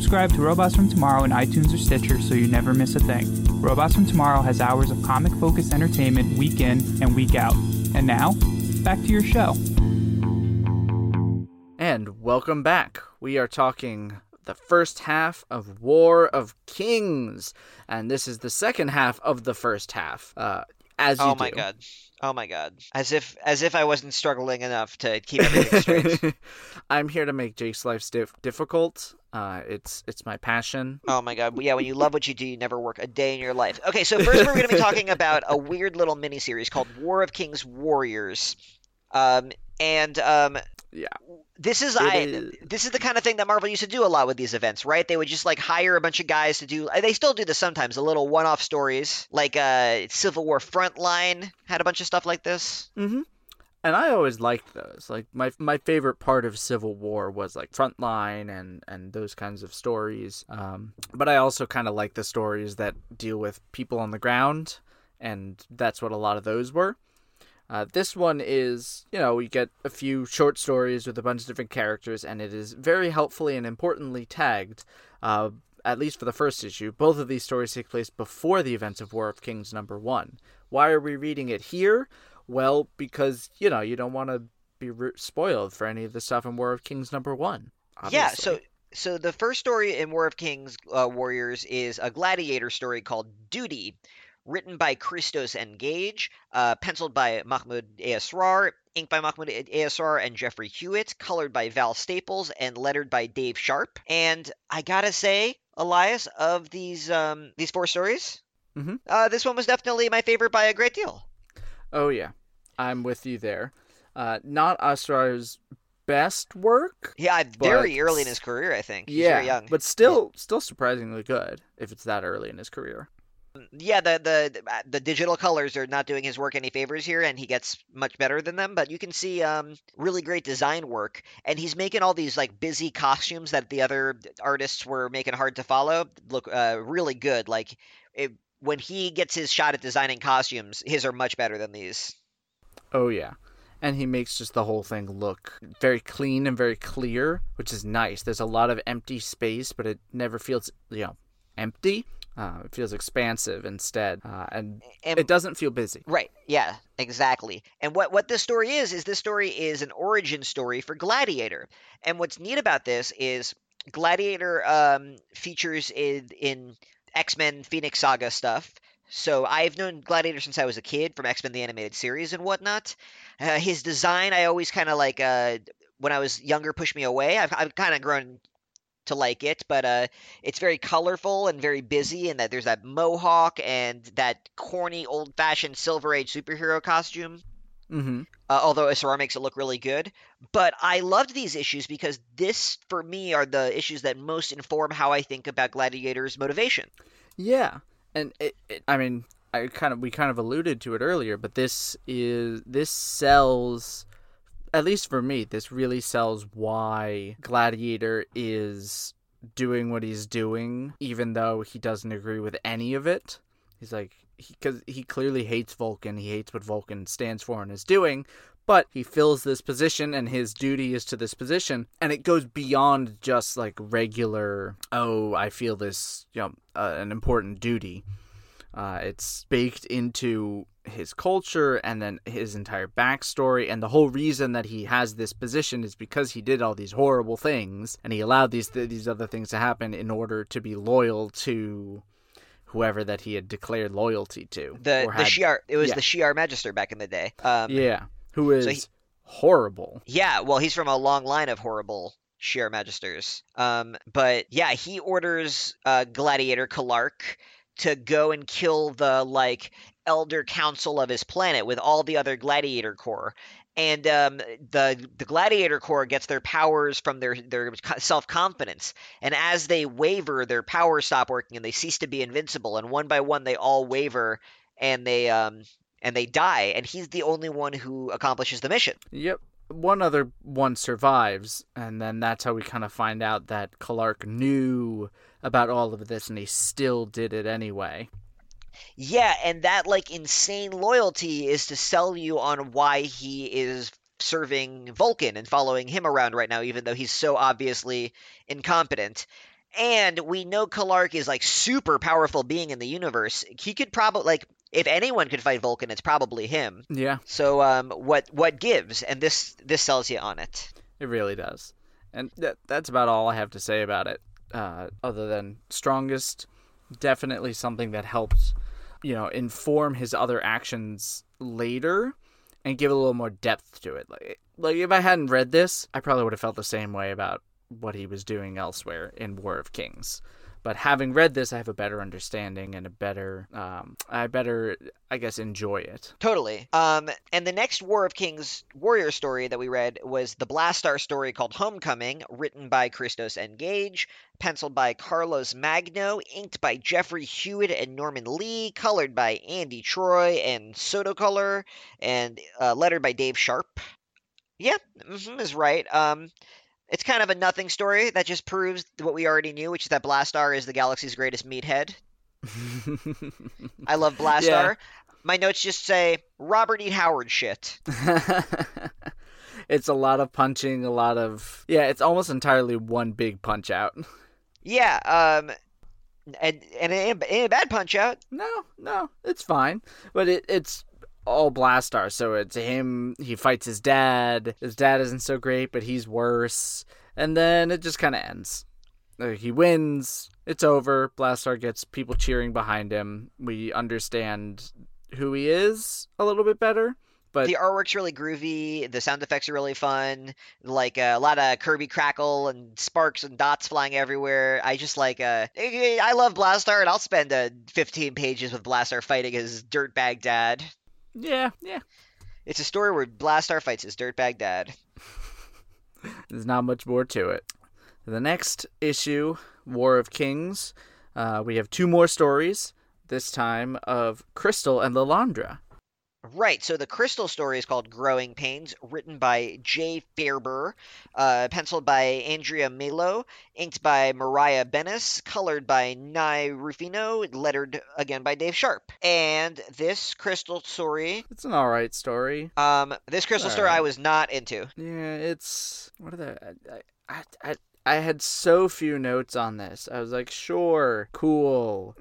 subscribe to Robots from Tomorrow in iTunes or Stitcher so you never miss a thing. Robots from Tomorrow has hours of comic focused entertainment week in and week out. And now, back to your show. And welcome back. We are talking the first half of War of Kings, and this is the second half of the first half. Uh, as you Oh do. my god. Oh my god. As if as if I wasn't struggling enough to keep everything straight. <laughs> I'm here to make Jake's life stiff, difficult. Uh, it's it's my passion. Oh my god. Yeah, when you love what you do, you never work a day in your life. Okay, so first we're going to be talking <laughs> about a weird little mini series called War of Kings Warriors. Um and um Yeah. this is It I is- this is the kind of thing that Marvel used to do a lot with these events, right? They would just like hire a bunch of guys to do they still do this sometimes, a little one-off stories. Like uh Civil War Frontline had a bunch of stuff like this. Mm-hmm. And I always liked those. Like my my favorite part of Civil War was like Frontline and and those kinds of stories. Um, but I also kind of like the stories that deal with people on the ground, and that's what a lot of those were. Uh, this one is, you know, we get a few short stories with a bunch of different characters, and it is very helpfully and importantly tagged. Uh, at least for the first issue, both of these stories take place before the events of War of Kings number one. Why are we reading it here? Well, because you know you don't want to be re- spoiled for any of the stuff in War of Kings number one. Yeah, so so the first story in War of Kings uh, Warriors is a gladiator story called Duty, written by Christos N. Gage, uh, penciled by Mahmoud Asrar, inked by Mahmoud Asrar and Jeffrey Huet, colored by Val Staples, and lettered by Dave Sharpe. And I gotta say, Elias, of these um, these four stories, Mhm. uh, this one was definitely my favorite by a great deal. oh yeah, I'm with you there. Uh, not Asrar's best work. Yeah, very But- early in his career, I think. He's yeah, very young. but still, still surprisingly good if it's that early in his career. yeah, the, the the the digital colors are not doing his work any favors here, and he gets much better than them. But you can see um, really great design work, and he's making all these like busy costumes that the other artists were making hard to follow look uh, really good. Like it, when he gets his shot at designing costumes, his are much better than these. Oh yeah. And he makes just the whole thing look very clean and very clear, which is nice. There's a lot of empty space, but it never feels, you know, empty. Uh, it feels expansive instead, uh, and And it doesn't feel busy. Right. Yeah, exactly. And what what this story is is this story is an origin story for Gladiator. And what's neat about this is Gladiator um, features in in X-Men Phoenix Saga stuff. So I've known Gladiator since I was a kid from X-Men the animated series and whatnot. Uh, his design I always kind of like uh, when I was younger pushed me away. I've I've kind of grown to like it, but uh, it's very colorful and very busy, and that there's that mohawk and that corny, old-fashioned Silver Age superhero costume. Mm-hmm. Uh, although Asrar makes it look really good, but I loved these issues because this, for me, are the issues that most inform how I think about Gladiator's motivation. Yeah, and it, it, I mean, I kind of we kind of alluded to it earlier, but this is this sells, at least for me, this really sells why Gladiator is doing what he's doing, even though he doesn't agree with any of it. He's like, because he, clearly hates Vulcan, he hates what Vulcan stands for and is doing. But he fills this position, and his duty is to this position, and it goes beyond just like regular. Oh, I feel this, you know, uh, an important duty. Uh, it's baked into his culture and then his entire backstory. And the whole reason that he has this position is because he did all these horrible things and he allowed these these other things to happen in order to be loyal to whoever that he had declared loyalty to. The the Shi'ar, it was yeah. the Shi'ar Magister back in the day. Um, yeah, who is he- horrible. Yeah, well, he's from a long line of horrible Shi'ar Magisters. Um, but yeah, he orders uh, Gladiator Kallark to go and kill the like elder council of his planet with all the other Gladiator Corps. And um, the the Gladiator Corps gets their powers from their their self confidence, and as they waver, their powers stop working and they cease to be invincible. And one by one, they all waver and they um and they die. And he's the only one who accomplishes the mission. Yep. One other one survives, and then that's how we kind of find out that Kallark knew about all of this and he still did it anyway. Yeah, and that like insane loyalty is to sell you on why he is serving Vulcan and following him around right now, even though he's so obviously incompetent. And we know Kallark is like super powerful being in the universe. He could probably like if anyone could fight Vulcan, it's probably him. Yeah, So um, what what gives? And this this sells you on it. it really does. And that, that's about all I have to say about it. Uh, other than strongest, definitely something that helped you know, inform his other actions later and give a little more depth to it. Like, like if I hadn't read this, I probably would have felt the same way about what he was doing elsewhere in War of Kings. But having read this, I have a better understanding and a better, um, I better, I guess, enjoy it. Totally. Um, and the next War of Kings warrior story that we read was the Blastar story called Homecoming, written by Christos N. Gage, penciled by Carlos Magno, inked by Jeffrey Huet and Norman Lee, colored by Andy Troy and Sotocolor, and uh, lettered by Dave Sharpe. Yeah, mm-hmm, is right. Um, it's kind of a nothing story that just proves what we already knew, which is that Blastar is the galaxy's greatest meathead. I love <laughs> Blastar. Yeah. My notes just say Robert E. Howard shit. <laughs> it's a lot of punching, a lot of yeah. It's almost entirely one big punch out. Yeah, um, and and a bad punch out. No, no, it's fine. But it it's all Blastar, so it's him. He fights his dad. His dad isn't so great, but he's worse. And then it just kind of ends. He wins. It's over. Blastar gets people cheering behind him. We understand who he is a little bit better. But The artwork's really groovy. The sound effects are really fun. Like uh, a lot of Kirby crackle and sparks and dots flying everywhere. I just like. Uh, I love Blastar, and I'll spend uh, 15 pages with Blastar fighting his dirtbag dad. Yeah, yeah. It's a story where Blastar fights his dirtbag dad. <laughs> There's not much more to it. The next issue, War of Kings, uh, we have two more stories. This time of Crystal and Lilandra. Right. So the Crystal story is called Growing Pains, written by Jay Faerber, uh, penciled by Andrea Melo, inked by Mariah Benes, colored by Nei Ruffino, lettered again by Dave Sharpe. And this Crystal story, It's an alright story. um, this Crystal story I was not into. Yeah, it's what are the I, I I I had so few notes on this. I was like, sure, cool.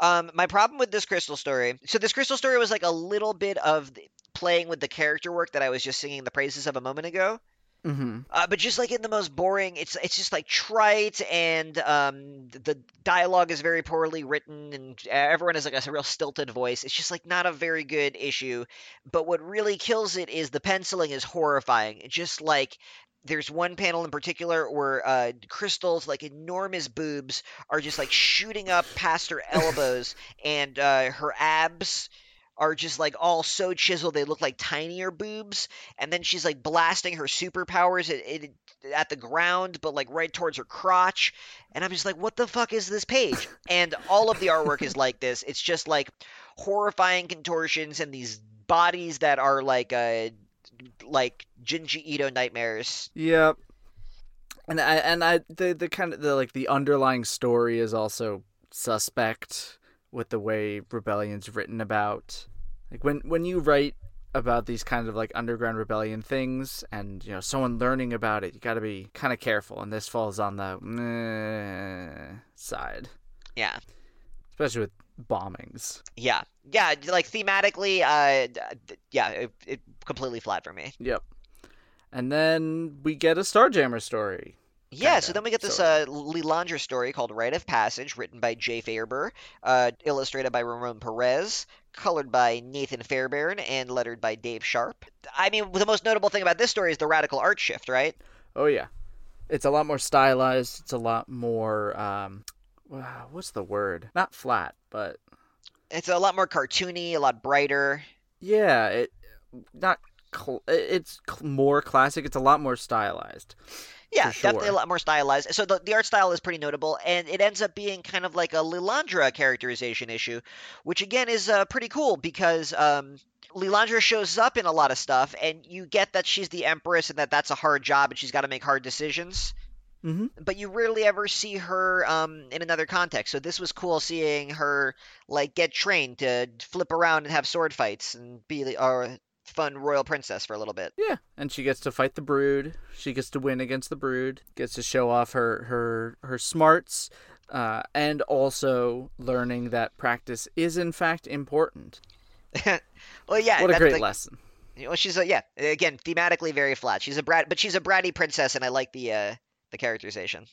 Um, my problem with this Crystal story, so this Crystal story was like a little bit of playing with the character work that I was just singing the praises of a moment ago. Mm-hmm. Uh, but just like in the most boring, it's it's just like trite, and um, the dialogue is very poorly written, and everyone has like a real stilted voice. It's just like not a very good issue. But what really kills it is the penciling is horrifying. It just like there's one panel in particular where uh, Crystal's like enormous boobs are just like shooting up past her elbows, <laughs> and uh, her abs are just like all so chiseled they look like tinier boobs. And then she's like blasting her superpowers at, at, at the ground but like right towards her crotch. And i'm just like what the fuck is this page? And all of the artwork is like this. It's just like horrifying contortions and these bodies that are like uh like Junji Ito nightmares. Yep. And I and I the the kind of the like the underlying story is also suspect with the way rebellion's written about. Like when when you write about these kinds of like underground rebellion things and you know someone learning about it, you got to be kind of careful and this falls on the side, Yeah. especially with bombings. Yeah. Yeah, like thematically uh yeah, it, it completely flat for me. Yep. And then we get a Starjammer story. Yeah, so Kinda, then we get this uh, Lilandra story called Rite of Passage, written by Jay Faerber, uh, illustrated by Ramon Perez, colored by Nathan Fairbairn, and lettered by Dave Sharpe. I mean, the most notable thing about this story is the radical art shift, right? Oh yeah, it's a lot more stylized. It's a lot more um, wow, what's the word? Not flat, but It's a lot more cartoony, a lot brighter. yeah, it not. Cl- it's more classic. It's a lot more stylized. Yeah, For definitely a lot more stylized. So the, the art style is pretty notable, and it ends up being kind of like a Lilandra characterization issue, which again is uh, pretty cool because um, Lilandra shows up in a lot of stuff, and you get that she's the Empress and that that's a hard job and she's got to make hard decisions. Mm-hmm. But you rarely ever see her um, in another context. So this was cool seeing her like get trained to flip around and have sword fights and be the uh, fun royal princess for a little bit. Yeah, and she gets to fight the Brood. She gets to win against the Brood. Gets to show off her her her smarts, uh, and also learning that practice is in fact important. <laughs> well, yeah, what a great the- lesson. Well, she's a yeah. Again, thematically very flat. She's a brat, but she's a bratty princess, and I like the uh, the characterization.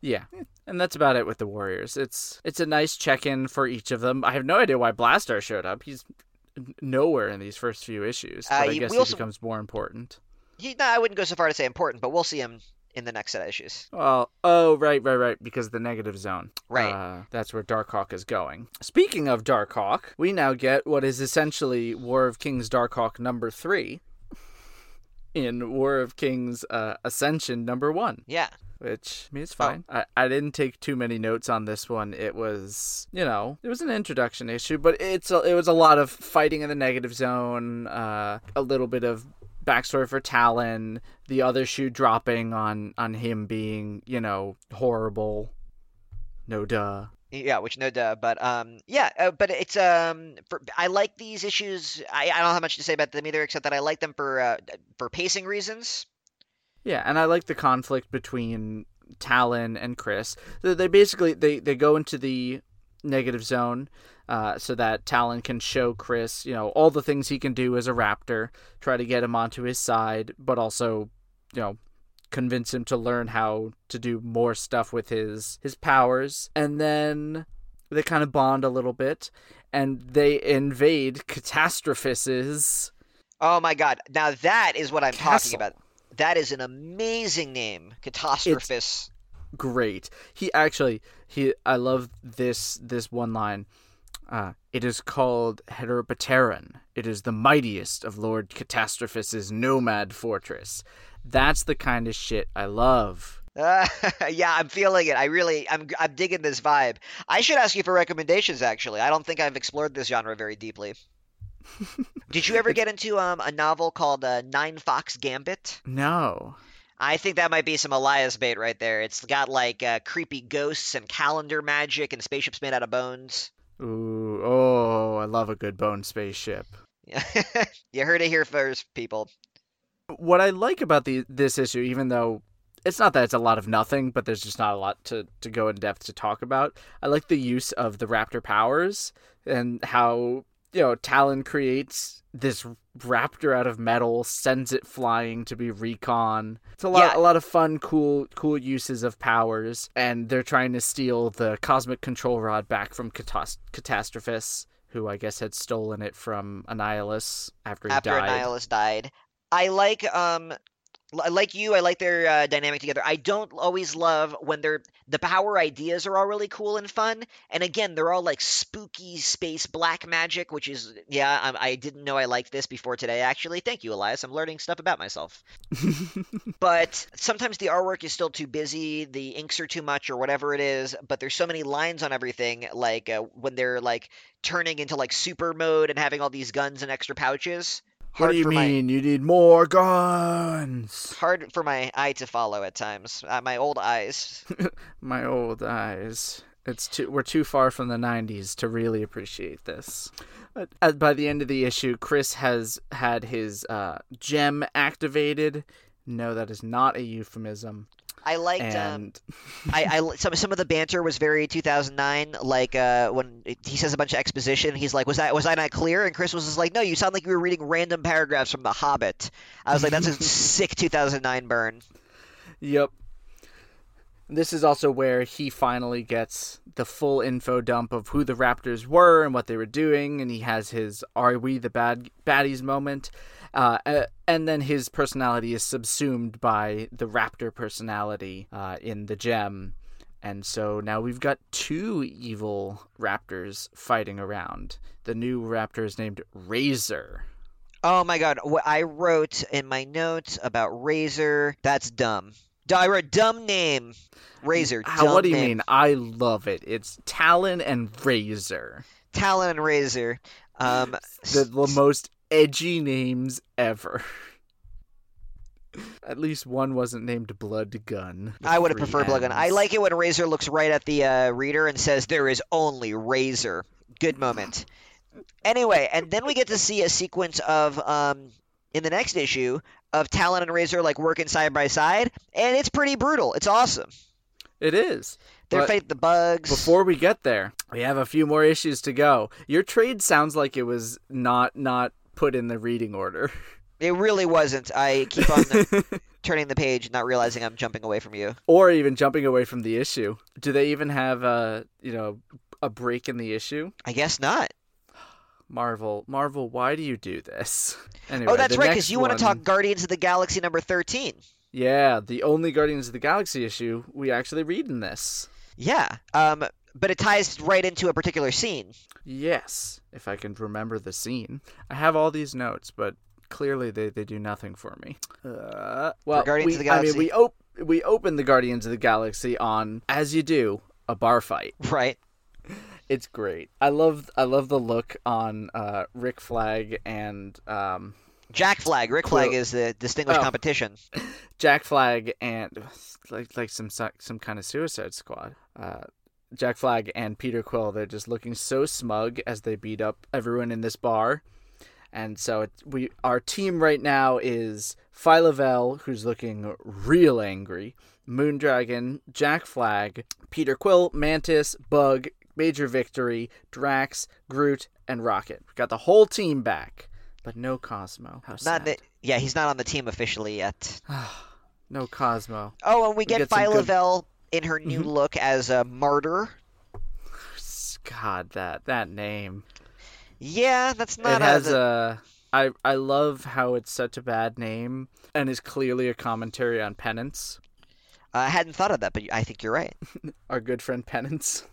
Yeah. And that's about it with the Warriors. It's it's a nice check-in for each of them. I have no idea why Blastar showed up. He's nowhere in these first few issues, Uh, but I guess he also- becomes more important. He, no, I wouldn't go so far to say important, but we'll see him in the next set of issues. Well, oh, right, right, right, because the negative zone. Right. Uh, that's where Darkhawk is going. Speaking of Darkhawk, we now get what is essentially War of Kings Darkhawk number three in War of Kings uh, Ascension number one. Yeah. which I mean, it's Oh. fine. I, I didn't take too many notes on this one. It was, you know, it was an introduction issue, but it's a, it was a lot of fighting in the negative zone, uh, a little bit of backstory for Talon, the other shoe dropping on on him being, you know, horrible. No duh. Yeah, which no duh, but um, yeah, uh, but it's um, for, I like these issues. I, I don't have much to say about them either, except that I like them for uh, for pacing reasons. Yeah, and I like the conflict between Talon and Chris. They they basically they, they go into the negative zone uh, so that Talon can show Chris, you know, all the things he can do as a raptor, try to get him onto his side, but also, you know, convince him to learn how to do more stuff with his his powers. And then they kind of bond a little bit and they invade Catastrophus's Oh my god! Now that is what I'm talking about. That is an amazing name, Catastrophus. great. He actually he I love this this one line. Uh, it is called Heteropateron. It is the mightiest of Lord Catastrophus's nomad fortress. That's the kind of shit I love. Uh, <laughs> yeah, I'm feeling it. I really, I'm, I'm digging this vibe. I should ask you for recommendations. Actually, I don't think I've explored this genre very deeply. <laughs> Did you ever get into um, a novel called uh, Nine Fox Gambit? No. I think that might be some Elias bait right there. It's got like uh, creepy ghosts and calendar magic and spaceships made out of bones. Ooh, oh, I love a good bone spaceship. <laughs> you heard it here first, people. What I like about the this issue, even though it's not that it's a lot of nothing, but there's just not a lot to, to go in depth to talk about. I like the use of the raptor powers and how you know Talon creates this raptor out of metal, sends it flying to be recon. It's a lot Yeah. a lot of fun, cool cool uses of powers, and they're trying to steal the cosmic control rod back from Catas- Catastrophus, who I guess had stolen it from Annihilus after he After died. Annihilus died, I like um, li- like you. I like their uh, dynamic together. I don't always love when they're the power ideas are all really cool and fun, and again, they're all like spooky space black magic, which is yeah. I, I didn't know I liked this before today. Actually, thank you, Elias. I'm learning stuff about myself. <laughs> but sometimes the artwork is still too busy, the inks are too much, or whatever it is. But there's so many lines on everything, like uh, when they're like turning into like super mode and having all these guns and extra pouches. What do you for my- mean? You need more guns. hard for my eye to follow at times. Uh, my old eyes. <laughs> My old eyes. It's too. We're too far from the '90s to really appreciate this. But by the end of the issue, Chris has had his uh, gem activated. No, that is not a euphemism. I liked. Um, <laughs> I, I some some of the banter was very 2009. Like uh, when he says a bunch of exposition, he's like, "Was that was I not clear?" And Chris was just like, "No, you sound like you were reading random paragraphs from The Hobbit." I was like, "That's a <laughs> sick 2009 burn." Yep. This is also where he finally gets the full info dump of who the Raptors were and what they were doing, and he has his "Are we the bad baddies?" moment, uh, and then his personality is subsumed by the Raptor personality uh, in the gem, and so now we've got two evil Raptors fighting around. The new Raptor is named Razor. Oh my god, what I wrote in my notes about Razor, that's dumb. I wrote dumb name. Razor. How, what do you name. mean? I love it. It's Talon and Razor. Talon and Razor. Um, the, the most edgy names ever. <laughs> At least one wasn't named Blood Gun. I would have preferred Blood Gun. I like it when Razor looks right at the uh, reader and says, "There is only Razor." Good moment. Anyway, and then we get to see a sequence of um, in the next issue of Talon and Razor like working side by side, and it's pretty brutal. It's awesome. It is. They're fighting the bugs. Before we get there, we have a few more issues to go. Your trade sounds like it was not not put in the reading order. it really wasn't. I keep on. <laughs> turning the page, not realizing I'm jumping away from you. or even jumping away from the issue. Do they even have a you know a break in the issue? I guess not. Marvel, Marvel, why do you do this? Anyway, oh, that's right, because you want to talk Guardians of the Galaxy number 13. Yeah, the only Guardians of the Galaxy issue we actually read in this. Yeah. Um, but it ties right into a particular scene. Yes, if I can remember the scene. I have all these notes, but clearly they, they do nothing for me. Uh, well, Guardians we, of the I mean, we op- we open the Guardians of the Galaxy on, as you do, a bar fight. Right. It's great. I love I love the look on uh, Rick Flag and um, Jack Flag. Rick Flag Quill- is the distinguished Oh. competition. <laughs> Jack Flag and like like some some kind of Suicide Squad. Uh, Jack Flag and Peter Quill. They're just looking so smug as they beat up everyone in this bar. And so it, we our team right now is Phyla-Vell, who's looking real angry, Moondragon, Jack Flag, Peter Quill, Mantis, Bug, Major Victory, Drax, Groot, and Rocket. We got the whole team back, but no Cosmo. How Not sad. the, yeah, he's not on the team officially yet. <sighs> no Cosmo. Oh, and we get, get Phyla-Vell in her new Mhm. look as a martyr. God, that that name. Yeah, that's not it has a, a. I I love how it's such a bad name and is clearly a commentary on Penance, I hadn't thought of that, but I think you're right. <laughs> our good friend Penance.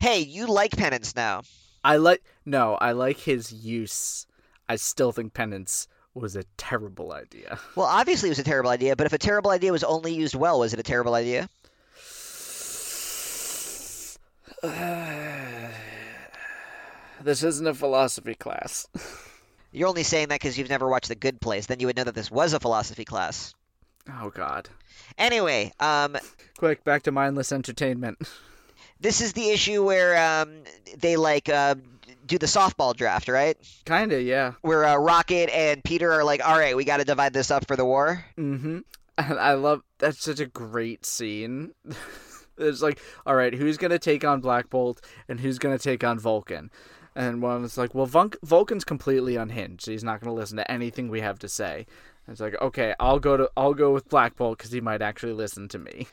Hey, you like Penance now. I like no, I like his use. I still think Penance was a terrible idea. Well, obviously it was a terrible idea, but if a terrible idea was only used well, was it a terrible idea? <sighs> this isn't a philosophy class. <laughs> You're only saying that because you've never watched The Good Place. Then you would know that this was a philosophy class. Oh God. Anyway, um, Quick, back to mindless entertainment. <laughs> this is the issue where um, they like uh, do the softball draft, right? Kinda, yeah. Where uh, Rocket and Peter are like, "All right, we got to divide this up for the war." Mm-hmm. And <laughs> I love that's such a great scene. It's like, all right, who's gonna take on Black Bolt and who's gonna take on Vulcan? And one is like, well, Vul- Vulcan's completely unhinged. He's not gonna listen to anything we have to say. It's like, okay, I'll go to I'll go with Black Bolt because he might actually listen to me.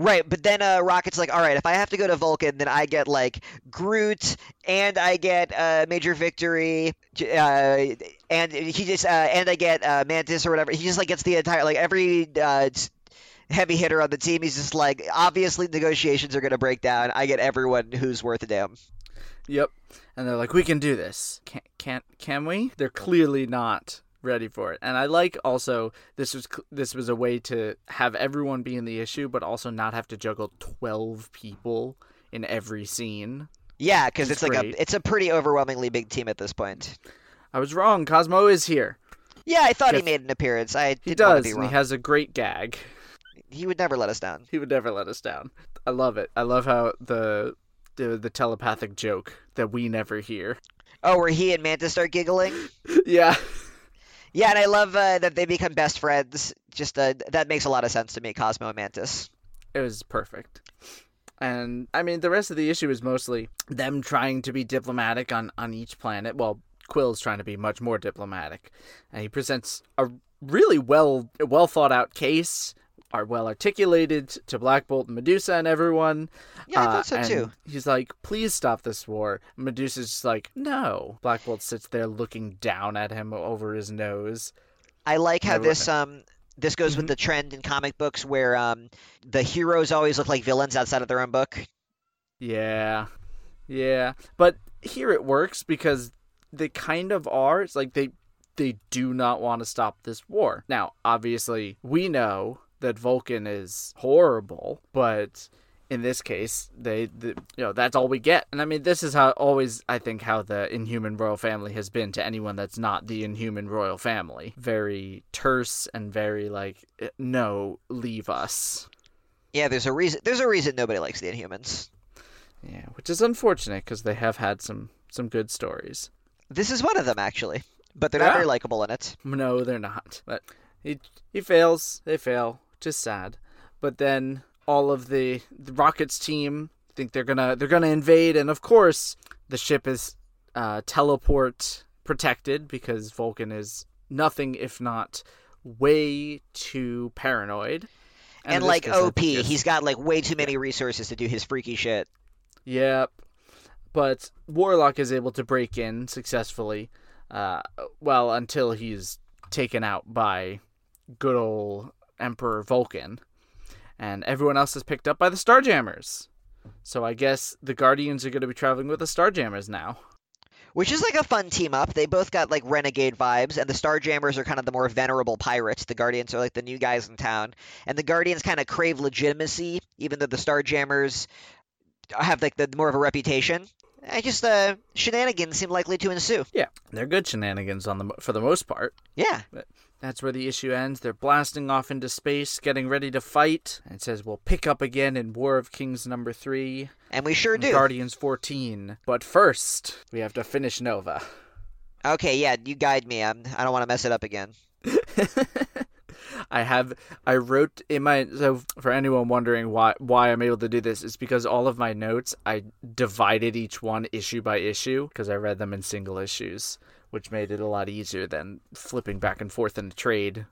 Right, but then uh, Rocket's like, "All right, if I have to go to Vulcan, then I get like Groot and I get uh, Major Victory, uh, and he just uh, and I get uh, Mantis or whatever. He just like gets the entire like every." Uh, Heavy hitter on the team. He's just like, obviously, negotiations are going to break down. I get everyone who's worth a damn. Yep. And they're like, we can do this. Can't, can't, can we? They're clearly not ready for it. And I like also this was this was a way to have everyone be in the issue, but also not have to juggle twelve people in every scene. Yeah, because It's it's like a it's a pretty overwhelmingly big team at this point. I was wrong. Cosmo is here. Yeah, I thought he made an appearance. I He does, and he has a great gag. He would never let us down. He would never let us down. I love it. I love how the the, the telepathic joke that we never hear. Oh, where he and Mantis start giggling. <laughs> yeah. Yeah, and I love uh, that they become best friends. Just uh, that makes a lot of sense to me, Cosmo and Mantis. It was perfect. And I mean, the rest of the issue is mostly them trying to be diplomatic on on each planet. Well, Quill's trying to be much more diplomatic, and he presents a really well well thought out case, are well articulated to Black Bolt and Medusa and everyone. Yeah, I Uh, thought so and too. He's like, "Please stop this war." Medusa's just like, "No." Black Bolt sits there looking down at him over his nose. I like how Never- this um this goes with Mhm. the trend in comic books where um the heroes always look like villains outside of their own book. Yeah. Yeah. But here it works because they kind of are. It's like they they do not want to stop this war. Now, obviously, we know that Vulcan is horrible, but in this case, they, the, you know, that's all we get. And I mean, this is how always I think how the Inhuman royal family has been to anyone that's not the Inhuman royal family. Very terse and very like, "Eh, no, leave us. Yeah, there's a reason. There's a reason nobody likes the Inhumans. Yeah, which is unfortunate because they have had some some good stories. This is one of them actually, but they're not very likable in it. No, they're not. But he he fails. They fail, which is sad. But then all of the, the Rockets team think they're gonna they're gonna invade, and of course the ship is uh, teleport protected because Vulcan is nothing if not way too paranoid. And, this like OP, he's got like way too many resources to do his freaky shit. Yep. But Warlock is able to break in successfully. Uh, well, until he's taken out by good old Emperor Vulcan. And everyone else is picked up by the Starjammers. So I guess the Guardians are going to be traveling with the Starjammers now. Which is like a fun team up. They both got like renegade vibes, and the Starjammers are kind of the more venerable pirates. The Guardians are like the new guys in town, and the Guardians kind of crave legitimacy, even though the Starjammers have like the more of a reputation. I just uh, shenanigans seem likely to ensue. Yeah, they're good shenanigans on the for the most part. Yeah, That's where the issue ends. They're blasting off into space, getting ready to fight. And it says we'll pick up again in War of Kings number three. and we sure do. Guardians 14. But first, we have to finish Nova. Okay, yeah, you guide me. I'm, I don't want to mess it up again. <laughs> I have I wrote in my so for anyone wondering why why I'm able to do this it's because all of my notes I divided each one issue by issue because I read them in single issues, which made it a lot easier than flipping back and forth in a trade.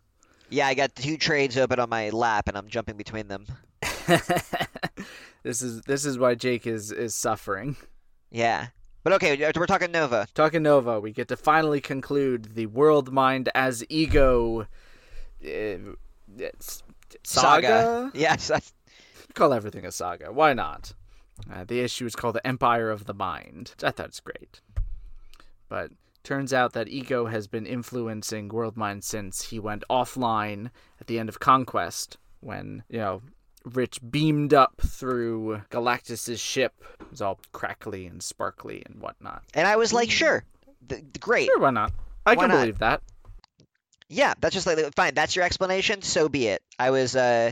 Yeah, I got two trades open on my lap, and I'm jumping between them. <laughs> this is this is why Jake is is suffering. Yeah, but okay, we're talking Nova. Talking Nova, we get to finally conclude the World Mind as Ego uh, it's- saga. Yes, that's- Call everything a saga. Why not? Uh, the issue is called the Empire of the Mind. I thought it's great, but turns out that Ego has been influencing Worldmind since he went offline at the end of Conquest, when you know. Rich beamed up through Galactus's ship. It was all crackly and sparkly and whatnot. and I was like, sure, th- great. Sure, why not? I Why can not? believe that. Yeah, that's just like fine. That's your explanation. So be it. I was uh,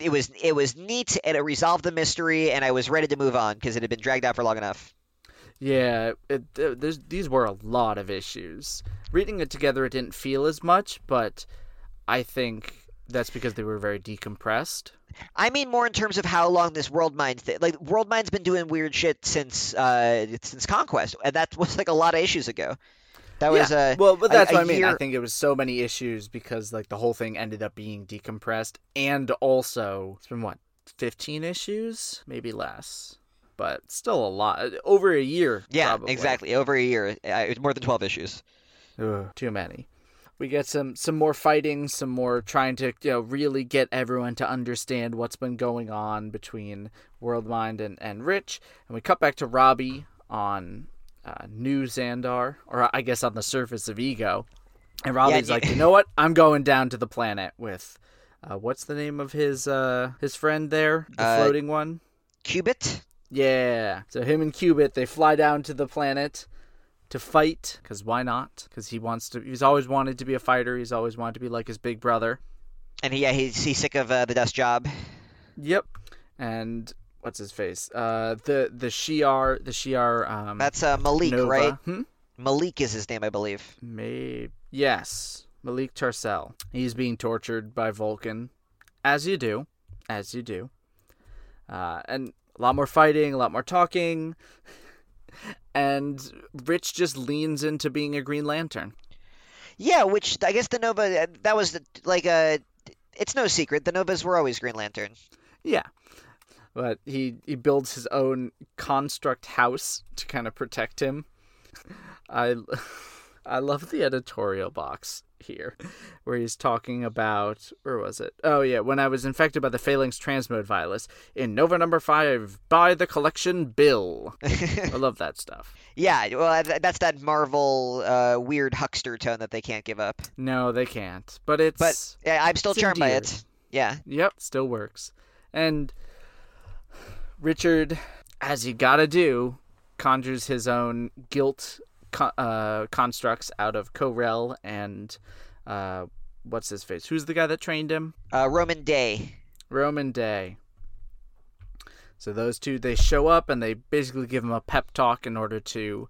it was it was neat and it resolved the mystery, and I was ready to move on because it had been dragged out for long enough. Yeah, it, there's, these were a lot of issues. Reading it together, it didn't feel as much, but I think that's because they were very decompressed. I mean more in terms of how long this World Mind th- like World Mind's been doing weird shit since uh since Conquest, and that was like a lot of issues ago. That was yeah. uh well, but that's a what I mean. I think it was so many issues because like the whole thing ended up being decompressed, and also it's been what fifteen issues, maybe less, but still a lot. Over a year. yeah probably. exactly over a year. Uh, it was more than twelve issues. Ugh, too many. We get some some more fighting, some more trying to you know really get everyone to understand what's been going on between Worldmind and and Rich, and we cut back to Robbie on uh, New Xandar, or I guess on the surface of Ego, and Robbie's y- like, you know what? I'm going down to the planet with. Uh, what's the name of his uh his friend there, the Uh, floating one? Cubit. Yeah. So him and Cubit they fly down to the planet to fight because why not? Because he wants to. He's always wanted to be a fighter. He's always wanted to be like his big brother. And he, yeah, he's, he's sick of uh, the dust job. Yep. And what's his face? Uh, the the Shi'ar the Shi'ar um. That's uh, Malik, Nova. right? Hmm? Malik is his name, I believe. Maybe yes. Malik Tarcel. He's being tortured by Vulcan, as you do, as you do. Uh, and a lot more fighting, a lot more talking, and Rich just leans into being a Green Lantern. Yeah, which I guess the Nova that was the, like uh it's no secret the Novas were always Green Lantern. Yeah. But he, he builds his own construct house to kind of protect him. I I love the editorial box here where he's talking about where was it? Oh yeah, when I was infected by the phalanx transmode virus in Nova number 5 by the collection bill. I love that stuff. <laughs> Yeah, well that's that Marvel uh, weird huckster tone that they can't give up. No, they can't. But it's But yeah, I'm still charmed by it. Yeah. Yep, still works. And Richard, as you gotta do, conjures his own guilt co- uh, constructs out of Ko-Rel and uh, what's his face? Who's the guy that trained him? Uh, Rhomann Dey. Rhomann Dey. So those two, they show up and they basically give him a pep talk in order to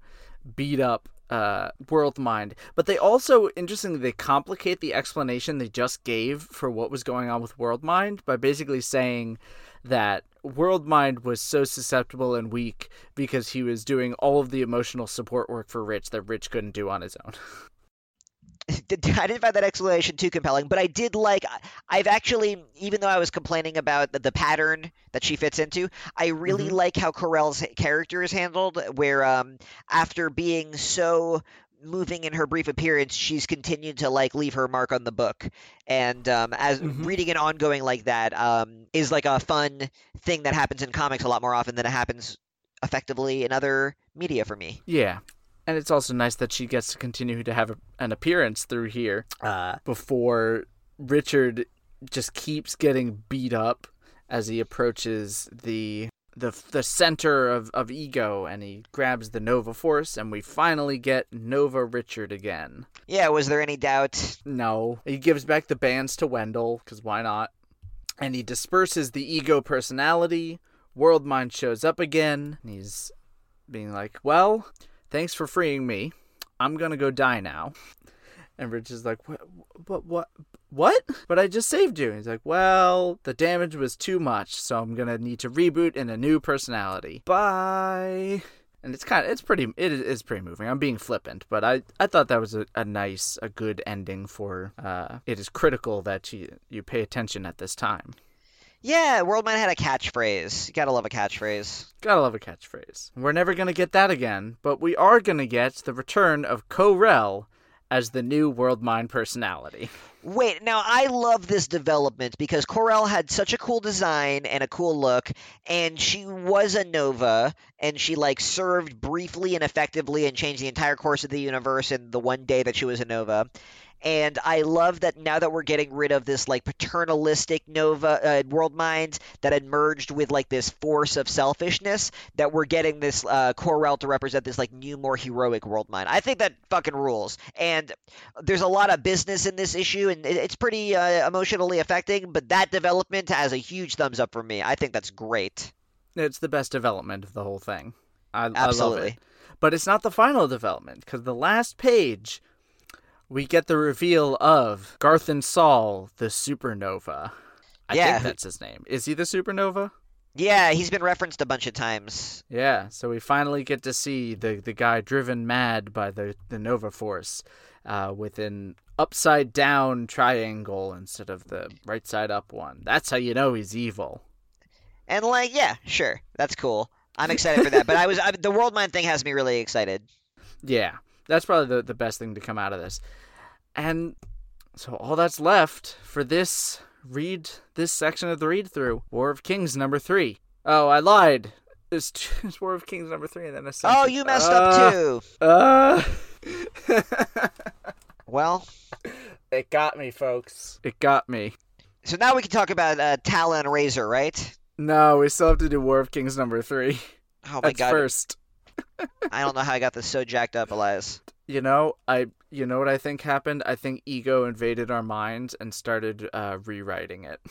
beat up uh, World Mind. But they also, interestingly, they complicate the explanation they just gave for what was going on with World Mind by basically saying that World Mind was so susceptible and weak because he was doing all of the emotional support work for Rich that Rich couldn't do on his own. <laughs> <laughs> I didn't find that explanation too compelling, but I did like. I've actually, even though I was complaining about the, the pattern that she fits into, I really Mhm. like how Ko-Rel's character is handled. Where um, after being so moving in her brief appearance, she's continued to like leave her mark on the book, and um, as Mhm. reading an ongoing like that um, is like a fun thing that happens in comics a lot more often than it happens effectively in other media for me. Yeah. And it's also nice that she gets to continue to have a, an appearance through here uh, before Richard just keeps getting beat up as he approaches the the the center of, of ego and he grabs the Nova Force and we finally get Nova Richard again. Yeah, was there any doubt? No. He gives back the bands to Wendell, because why not? And he disperses the ego personality. World Mind shows up again. And he's being like, Well, thanks for freeing me. I'm going to go die now. And Rich is like, What? What? What? What? But I just saved you. And He's like, Well, the damage was too much, so I'm going to need to reboot in a new personality. Bye and it's kind of it's pretty it is, pretty moving i'm being flippant but i i thought that was a, a nice a good ending for uh it is critical that you you pay attention at this time Yeah, Worldmind had a catchphrase. You gotta love a catchphrase. gotta love a catchphrase we're never gonna get that again but we are gonna get the return of Ko-Rel as the new world mind personality Wait, now I love this development because Ko-Rel had such a cool design and a cool look, and she was a Nova, and she like served briefly and effectively and changed the entire course of the universe in the one day that she was a Nova. And I love that now that we're getting rid of this like paternalistic Nova uh, world mind that had merged with like this force of selfishness, that we're getting this uh, Ko-Rel to represent this like new, more heroic world mind. I think that fucking rules. And there's a lot of business in this issue, and it- it's pretty uh, emotionally affecting. But that development has a huge thumbs up for me. I think that's great. it's the best development of the whole thing i, I love Absolutely. it but it's not the final development because the last page we get the reveal of Garthan Saal, the supernova. I Yeah. think that's his name. Is he the supernova? Yeah, he's been referenced a bunch of times. Yeah, so we finally get to see the, the guy driven mad by the, the Nova Force uh, with an upside down triangle instead of the right side up one. That's how you know he's evil. And like, yeah, sure, that's cool. I'm <laughs> excited for that. But I was I, the World Mind thing has me really excited. Yeah, that's probably the, the best thing to come out of this. And so all that's left for this read, this section of the read through War of Kings number three. Oh, I lied. It's, <laughs> it's War of Kings number three, and then Ascension. Oh, you messed Uh, up too. Uh, <laughs> Well, it got me, folks. It got me. so now we can talk about uh, Talon Razor, right? No, we still have to do War of Kings number three. Oh my That's god, first. <laughs> I don't know how I got this so jacked up, Elias. You know, I you know what I think happened? I think ego invaded our minds and started uh, rewriting it. <laughs>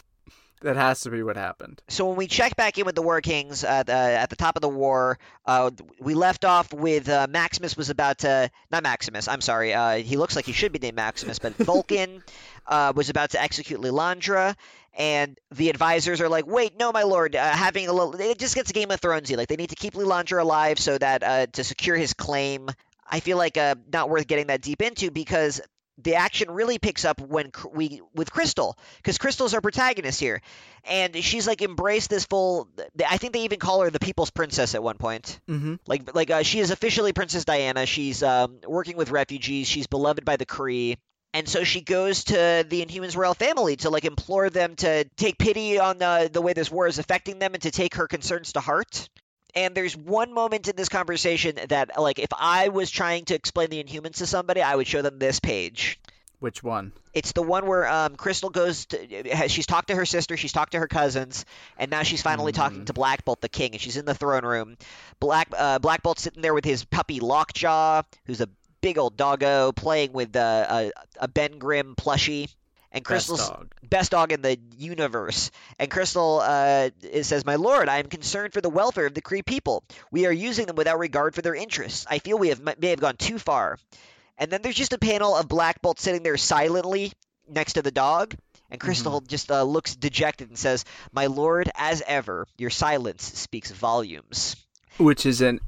That has to be what happened. So when we check back in with the War Kings uh, the, at the top of the war, uh, we left off with uh, Maximus was about to not Maximus. I'm sorry. Uh, he looks like he should be named Maximus, but <laughs> Vulcan uh, was about to execute Lilandra, and the advisors are like, "Wait, no, my lord. Uh, having a little, it just gets Game of Thronesy. Like they need to keep Lilandra alive so that uh, to secure his claim." I feel like uh, not worth getting that deep into because the action really picks up when we with Crystal because Crystal's our protagonist here, and she's like embraced this full. I think they even call her the People's Princess at one point. Mm-hmm. Like like uh, she is officially Princess Diana. She's um, working with refugees. She's beloved by the Kree. And so she goes to the Inhumans royal family to like implore them to take pity on the the way this war is affecting them and to take her concerns to heart. And there's one moment in this conversation that like if I was trying to explain the Inhumans to somebody, I would show them this page. Which one? It's the one where um, Crystal goes to. She's talked to her sister. She's talked to her cousins, and now she's finally talking Mhm. to Black Bolt, the king, and she's in the throne room. Black uh, Black Bolt's sitting there with his puppy Lockjaw, who's a big old doggo, playing with uh, a a Ben Grimm plushie. And Best Crystal's dog. best dog in the universe. And Crystal uh, it says, My lord, I am concerned for the welfare of the Kree people. We are using them without regard for their interests. I feel we have may have gone too far. And then there's just a panel of Black Bolt sitting there silently next to the dog. And Crystal just uh, looks dejected and says, My lord, as ever, your silence speaks volumes. Which is an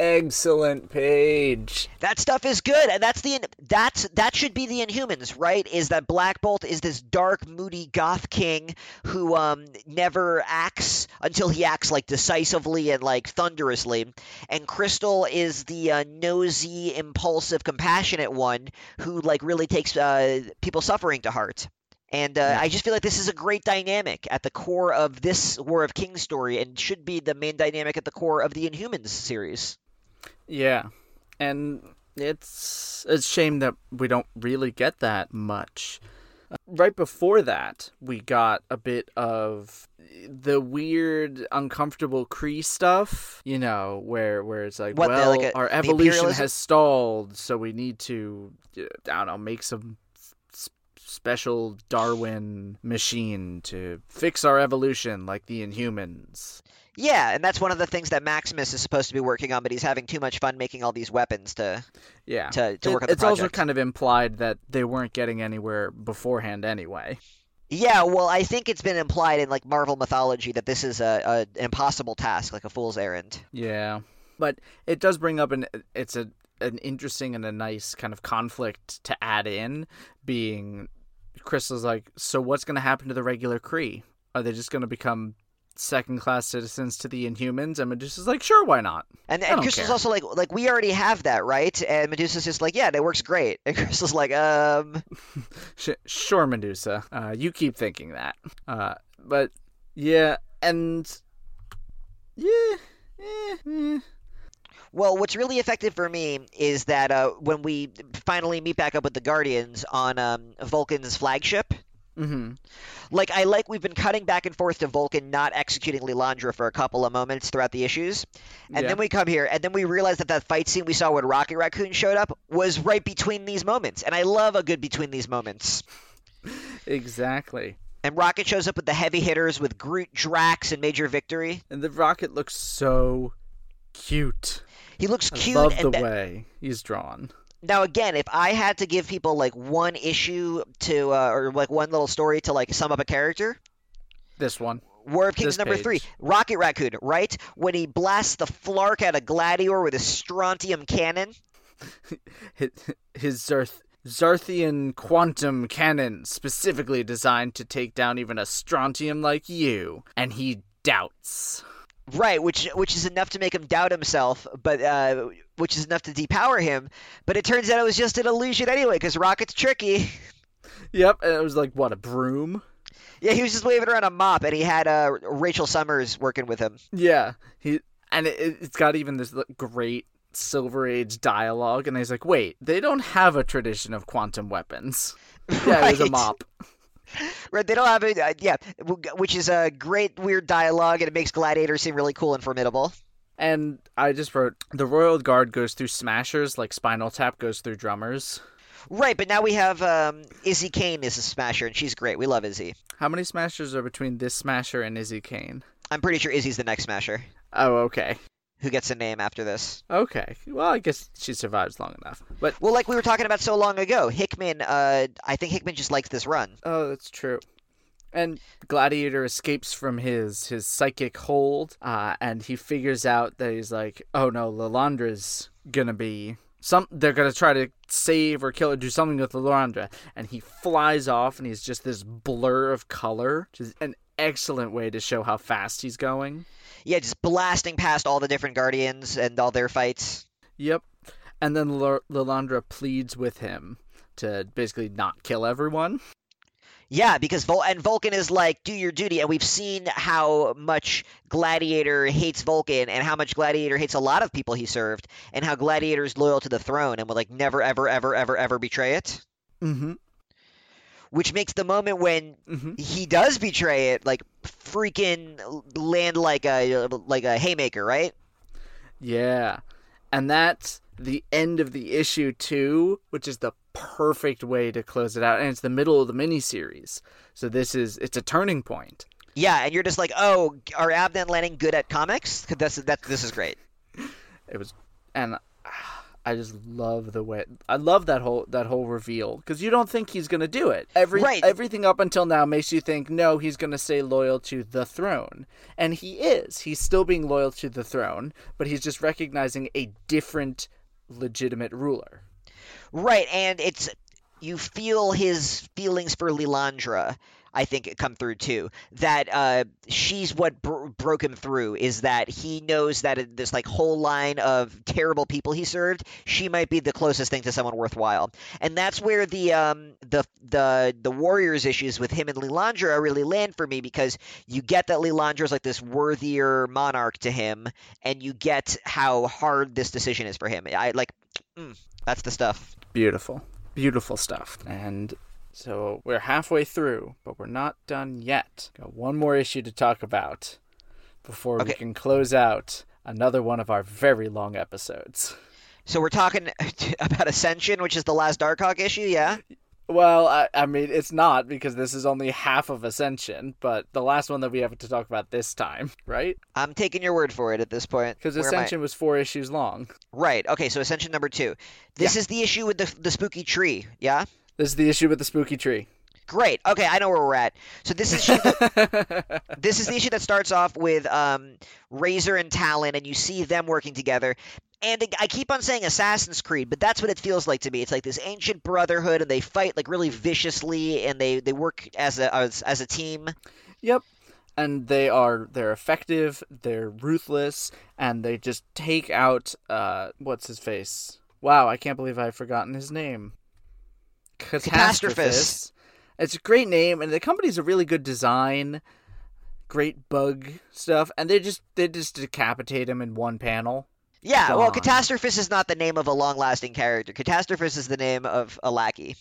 excellent page. That stuff is good, and that's the that's that should be the Inhumans, right? Is that Black Bolt is this dark, moody goth king who um never acts until he acts like decisively and like thunderously, and Crystal is the uh, nosy, impulsive, compassionate one who like really takes uh, people suffering to heart. And uh, I just feel like this is a great dynamic at the core of this War of Kings story, and should be the main dynamic at the core of the Inhumans series. Yeah, and it's it's a shame that we don't really get that much. Right before that, we got a bit of the weird, uncomfortable Kree stuff. You know, where where it's like, What, the- well, like a- our evolution has stalled, so we need to, I don't know, make some s- special Darwin machine to fix our evolution, like the Inhumans. Yeah, and that's one of the things that Maximus is supposed to be working on, but he's having too much fun making all these weapons to. Yeah, To- to It- work on the it's also kind of implied that they weren't getting anywhere beforehand anyway. Yeah, well, I think it's been implied in like Marvel mythology that this is a, a an impossible task, like a fool's errand. Yeah, but it does bring up an it's a an interesting and a nice kind of conflict to add in, being Crystal's like, so what's going to happen to the regular Kree? Are they just going to become second class citizens to the Inhumans? And Medusa's like, sure, why not? And and Crystal's care. also like like we already have that, right? And Medusa's just like, yeah, that works great. <laughs> And Crystal's like, um, <laughs> sure, Medusa. Uh, you keep thinking that. Uh, but yeah, and yeah, eh. well, what's really effective for me is that uh, when we finally meet back up with the Guardians on um, Vulcan's flagship. Mhm. Like I like we've been cutting back and forth to Vulcan not executing Lilandra for a couple of moments throughout the issues, and Yeah. then we come here and then we realize that that fight scene we saw when Rocket Raccoon showed up was right between these moments, and I love a good between these moments. <laughs> exactly. And Rocket shows up with the heavy hitters with Groot, Drax, and Major Victory. And the rocket looks so cute. He looks cute. I love and the way he's drawn. Now again, if I had to give people like one issue to, uh, or like one little story to like sum up a character, This one. War of Kings This number three, page. Rocket Raccoon, right? When he blasts the flark out of Gladiator with a strontium cannon. <laughs> His, his Zarth, Zarthian quantum cannon, specifically designed to take down even a Strontian like you. And he doubts. Right, which which is enough to make him doubt himself, but uh, which is enough to depower him. But it turns out it was just an illusion anyway, because Rocket's tricky. <laughs> Yep, and it was like, what, a broom? Yeah, he was just waving around a mop, and he had uh, Rachel Summers working with him. Yeah. he And it, it's got even this great Silver Age dialogue. And he's like, wait, they don't have a tradition of quantum weapons. <laughs> Yeah, it was a mop. <laughs> Right, they don't have it. Uh, yeah, which is a great weird dialogue, and it makes Gladiator seem really cool and formidable. And I just wrote the Royal Guard goes through smashers like Spinal Tap goes through drummers. Right, but now we have um, Izzy Kane is a smasher, and she's great. We love Izzy. How many smashers are between this smasher and Izzy Kane? I'm pretty sure Izzy's the next smasher Oh, okay. who gets a name after this. Okay. Well, I guess she survives long enough. But Well, like we were talking about so long ago, Hickman. Uh, I think Hickman just likes this run. oh, that's true. And Gladiator escapes from his his psychic hold, uh, and he figures out that he's like, oh no, Lilandra's gonna be some. They're gonna try to save or kill or do something with Lalandra, and he flies off, and he's just this blur of color, which is an excellent way to show how fast he's going. Yeah, just blasting past all the different Guardians and all their fights. Yep. And then L- Lilandra pleads with him to basically not kill everyone. Yeah, because Vul- and Vulcan is like, do your duty, and we've seen how much Gladiator hates Vulcan, and how much Gladiator hates a lot of people he served, and how Gladiator is loyal to the throne and will like never, ever, ever, ever, ever betray it. Mm-hmm. Which makes the moment when Mm-hmm. he does betray it like freaking land like a like a haymaker, right? Yeah. And that's the end of the issue too, which is the perfect way to close it out. And it's the middle of the miniseries. So this is it's a turning point. Yeah, and you're just like, oh, are Abnett and Lanning good at comics? That's that. This is great. It was and I just love the way I love that whole that whole reveal because you don't think he's gonna do it. Every Right. everything up until now makes you think no, he's gonna stay loyal to the throne, and he is. He's still being loyal to the throne, but he's just recognizing a different legitimate ruler. Right, and it's you feel his feelings for Lilandra. I think it come through too. That uh, she's what bro- broke him through. Is that he knows that this like whole line of terrible people he served, she might be the closest thing to someone worthwhile. And that's where the um the the the warriors issues with him and Lilandra really land for me because you get that Lilandra is like this worthier monarch to him, and you get how hard this decision is for him. I like, mm, that's the stuff. Beautiful, beautiful stuff. And so we're halfway through, but we're not done yet. Got one more issue to talk about before we can close out another one of our very long episodes. So we're talking <laughs> about Ascension, which is the last Darkhawk issue, yeah? Well, I, I mean, it's not because this is only half of Ascension, but the last one that we have to talk about this time, <laughs> right? I'm taking your word for it at this point. Because Where am I? Ascension was four issues long. Right. Okay, so Ascension number two. This is the issue with the the spooky tree, yeah? This is the issue with the spooky tree. Great. Okay, I know where we're at. So this is <laughs> this is the issue that starts off with um, Razor and Talon, and you see them working together. And I keep on saying Assassin's Creed, but that's what it feels like to me. It's like this ancient brotherhood, and they fight like really viciously, and they, they work as a as, as a team. Yep. And they are they're effective, they're ruthless, and they just take out uh what's his face? Wow, I can't believe I've forgotten his name. Catastrophus. It's a great name and the company's a really good design. Great bug stuff. And they just they just decapitate him in one panel. Yeah, well, Gone. Catastrophus is not the name of a long-lasting character. Catastrophus is the name of a lackey.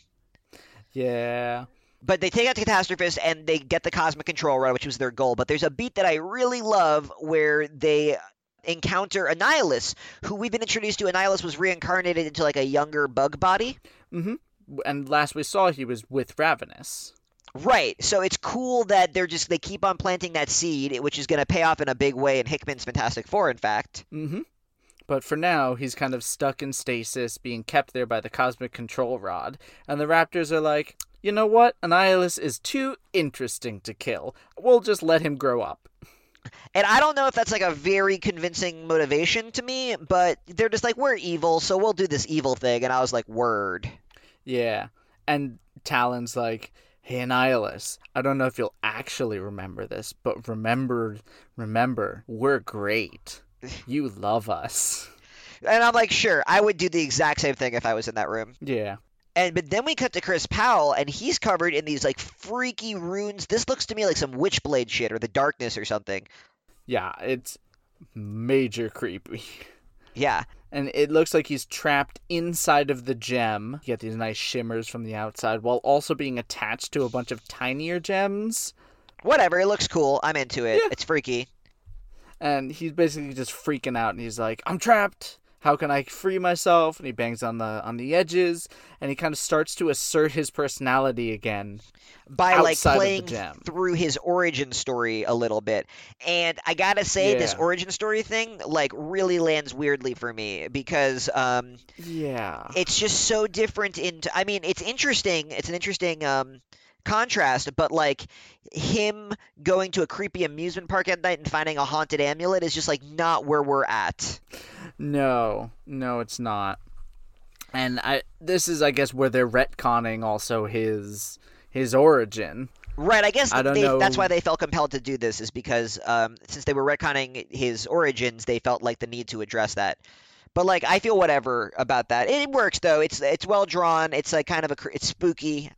Yeah. But they take out the Catastrophus and they get the Cosmic Control Rod, which was their goal. But there's a beat that I really love where they encounter Annihilus, who we've been introduced to. Annihilus was reincarnated into like a younger bug body. Mm-hmm. And last we saw he was with Ravenous. Right. So it's cool that they're just they keep on planting that seed, which is going to pay off in a big way in Hickman's Fantastic Four. In fact. Mm-hmm. But for now, he's kind of stuck in stasis, being kept there by the cosmic control rod. And the Raptors are like, you know what? Annihilus is too interesting to kill. We'll just let him grow up. And I don't know if that's like a very convincing motivation to me, but they're just like, we're evil, so we'll do this evil thing. And I was like, word. Yeah. And Talon's like, hey, Annihilus, I don't know if you'll actually remember this, but remember, remember, we're great. <laughs> You love us. And I'm like, sure, I would do the exact same thing if I was in that room. Yeah. And but then we cut to Chris Powell, and he's covered in these like freaky runes. This looks to me like some Witchblade shit or the darkness or something. Yeah, it's major creepy. Yeah. and it looks like he's trapped inside of the gem. You get these nice shimmers from the outside while also being attached to a bunch of tinier gems. Whatever, it looks cool. I'm into it. Yeah. It's freaky. And he's basically just freaking out and he's like, I'm trapped. How can I free myself? And he bangs on the on the edges and he kind of starts to assert his personality again. By like Outside of the playing through his origin story a little bit. And I gotta say, this origin story thing like really lands weirdly for me because um Yeah. it's just so different into i mean it's interesting it's an interesting um contrast but like him going to a creepy amusement park at night and finding a haunted amulet is just like not where we're at No, no, it's not. And I this is I guess where they're retconning also his his origin. right i guess I don't they, that's why they felt compelled to do this is because um since they were retconning his origins they felt like the need to address that but like i feel whatever about that it works though it's it's well drawn it's like kind of a it's spooky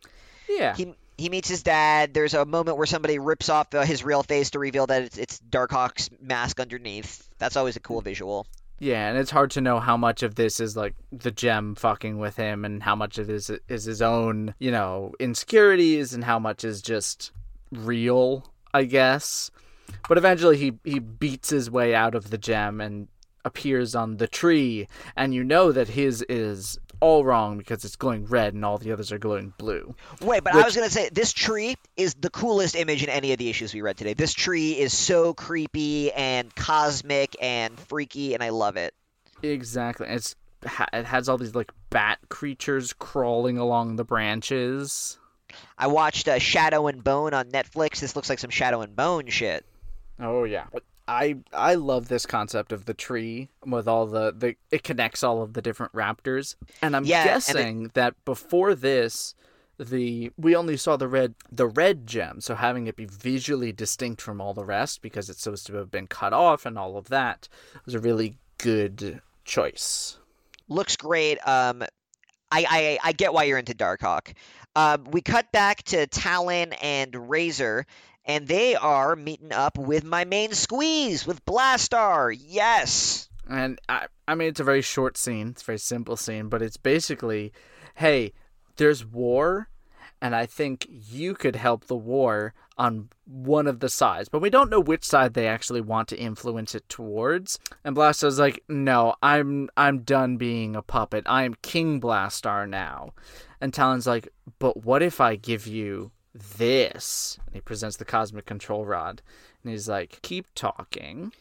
Yeah. he he meets his dad. There's a moment where somebody rips off uh, his real face to reveal that it's, it's Darkhawk's mask underneath. That's always a cool visual. Yeah, and it's hard to know how much of this is like the gem fucking with him and how much of this is his own, you know, insecurities and how much is just real, I guess. But eventually he he beats his way out of the gem and appears on the tree and you know that his is all wrong because it's glowing red and all the others are glowing blue. Wait, but I was gonna say this tree is the coolest image in any of the issues we read today. This tree is so creepy and cosmic and freaky, and I love it. Exactly. It's it has all these like bat creatures crawling along the branches. I watched uh, Shadow and Bone on Netflix. This looks like some Shadow and Bone shit. Oh yeah. I I love this concept of the tree with all the, the it connects all of the different raptors. And I'm Yeah, and it- guessing that before this the we only saw the red the red gem, so having it be visually distinct from all the rest because it's supposed to have been cut off and all of that was a really good choice. looks great. Um, I, I I get why you're into Darkhawk. Um, we cut back to Talon and Razor, and they are meeting up with my main squeeze with Blastar. Yes. And I, I mean, it's a very short scene. It's a very simple scene, but it's basically, hey, there's war, and I think you could help the war on one of the sides, but we don't know which side they actually want to influence it towards. And Blastar's like, no, I'm I'm done being a puppet. I am King Blastar now. And Talon's like, but what if I give you this? And he presents the cosmic control rod, and he's like, keep talking.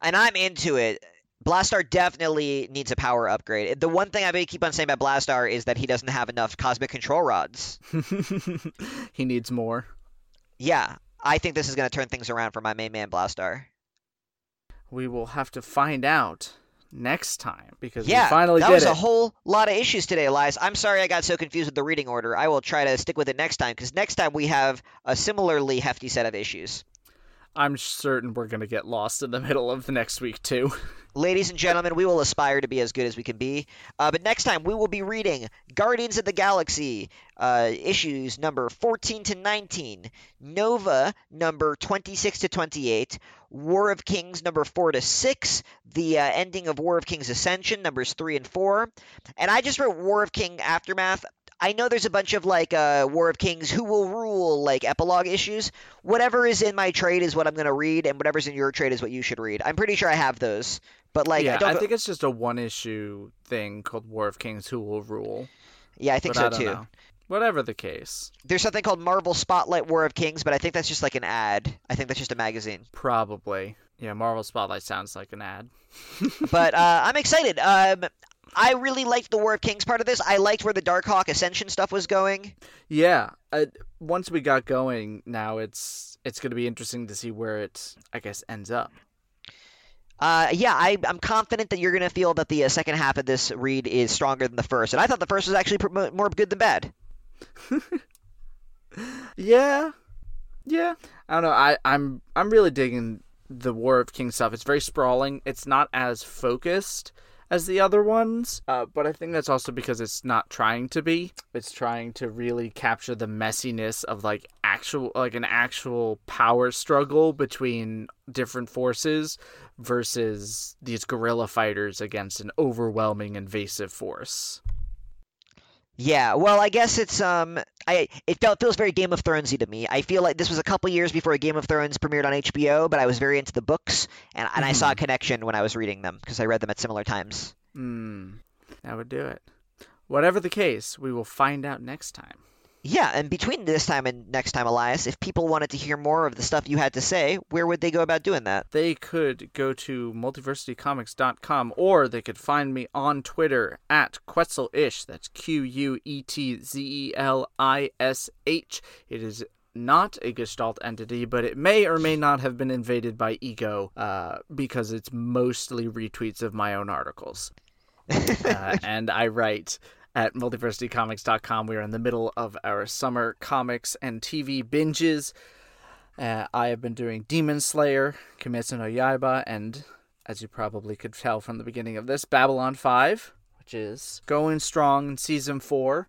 And I'm into it. Blastar definitely needs a power upgrade. The one thing I keep on saying about Blastar is that he doesn't have enough cosmic control rods. <laughs> he needs more. Yeah, I think this is going to turn things around for my main man Blastar. We will have to find out next time because Yeah, we finally that did was it. a whole lot of issues today, Elias. I'm sorry I got so confused with the reading order. I will try to stick with it next time because next time we have a similarly hefty set of issues. I'm certain we're gonna get lost in the middle of the next week too. <laughs> Ladies and gentlemen, we will aspire to be as good as we can be. Uh, but next time we will be reading Guardians of the Galaxy uh, issues number 14 to 19, Nova number 26 to 28, War of Kings number 4 to 6, the uh, ending of War of Kings Ascension numbers 3 and 4. And I just wrote War of King Aftermath. I know there's a bunch of like uh, War of Kings, Who Will Rule, like epilogue issues. Whatever is in my trade is what I'm going to read, and whatever's in your trade is what you should read. I'm pretty sure I have those. But like, yeah, I don't. I think it's just a one issue thing called War of Kings Who Will Rule. yeah, I think but so I don't too. know. Whatever the case. There's something called Marvel Spotlight War of Kings, but I think that's just like an ad. I think that's just a magazine. Probably. Yeah, Marvel Spotlight sounds like an ad. <laughs> but uh, I'm excited. Um, I really liked the War of Kings part of this. I liked where the Darkhawk Ascension stuff was going. Yeah. Uh, once we got going, now it's it's gonna be interesting to see where it, I guess, ends up. Uh, yeah, I, I'm confident that you're going to feel that the uh, second half of this read is stronger than the first. And I thought the first was actually pr- more good than bad. <laughs> Yeah, yeah. I don't know. I I'm I'm really digging the War of Kings stuff. It's very sprawling. It's not as focused as the other ones, uh, but I think that's also because it's not trying to be. It's trying to really capture the messiness of like actual like an actual power struggle between different forces versus these guerrilla fighters against an overwhelming invasive force. Yeah, well, I guess it's um, I it felt feels very Game of Thronesy to me. I feel like this was a couple years before Game of Thrones premiered on HBO, but I was very into the books, and and I saw a connection when I was reading them because I read them at similar times. Hmm, that would do it. Whatever the case, we will find out next time. Yeah, and between this time and next time, Elias, if people wanted to hear more of the stuff you had to say, where would they go about doing that? they could go to multiversitycomics.com or they could find me on Twitter at Quetzelish. That's Q U E T Z E L I S H. It is not a Gestalt entity, but it may or may not have been invaded by Ego uh, because it's mostly retweets of my own articles. <laughs> uh, and I write at multiversitycomics.com. We are in the middle of our summer comics and TV binges. Uh, I have been doing Demon Slayer, Kimetsu no Yaiba, and as you probably could tell from the beginning of this, Babylon 5, which is going strong in season 4.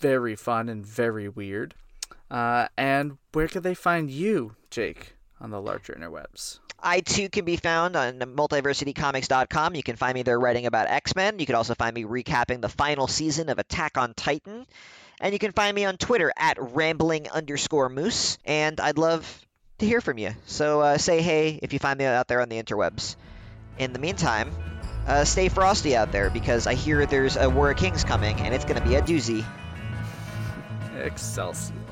Very fun and very weird. Uh, and where could they find you, Jake, on the larger interwebs? I too can be found on multiversitycomics.com. You can find me there writing about X Men. You can also find me recapping the final season of Attack on Titan. And you can find me on Twitter at rambling underscore moose. And I'd love to hear from you. So uh, say hey if you find me out there on the interwebs. In the meantime, uh, stay frosty out there because I hear there's a War of Kings coming and it's going to be a doozy. Excelsior.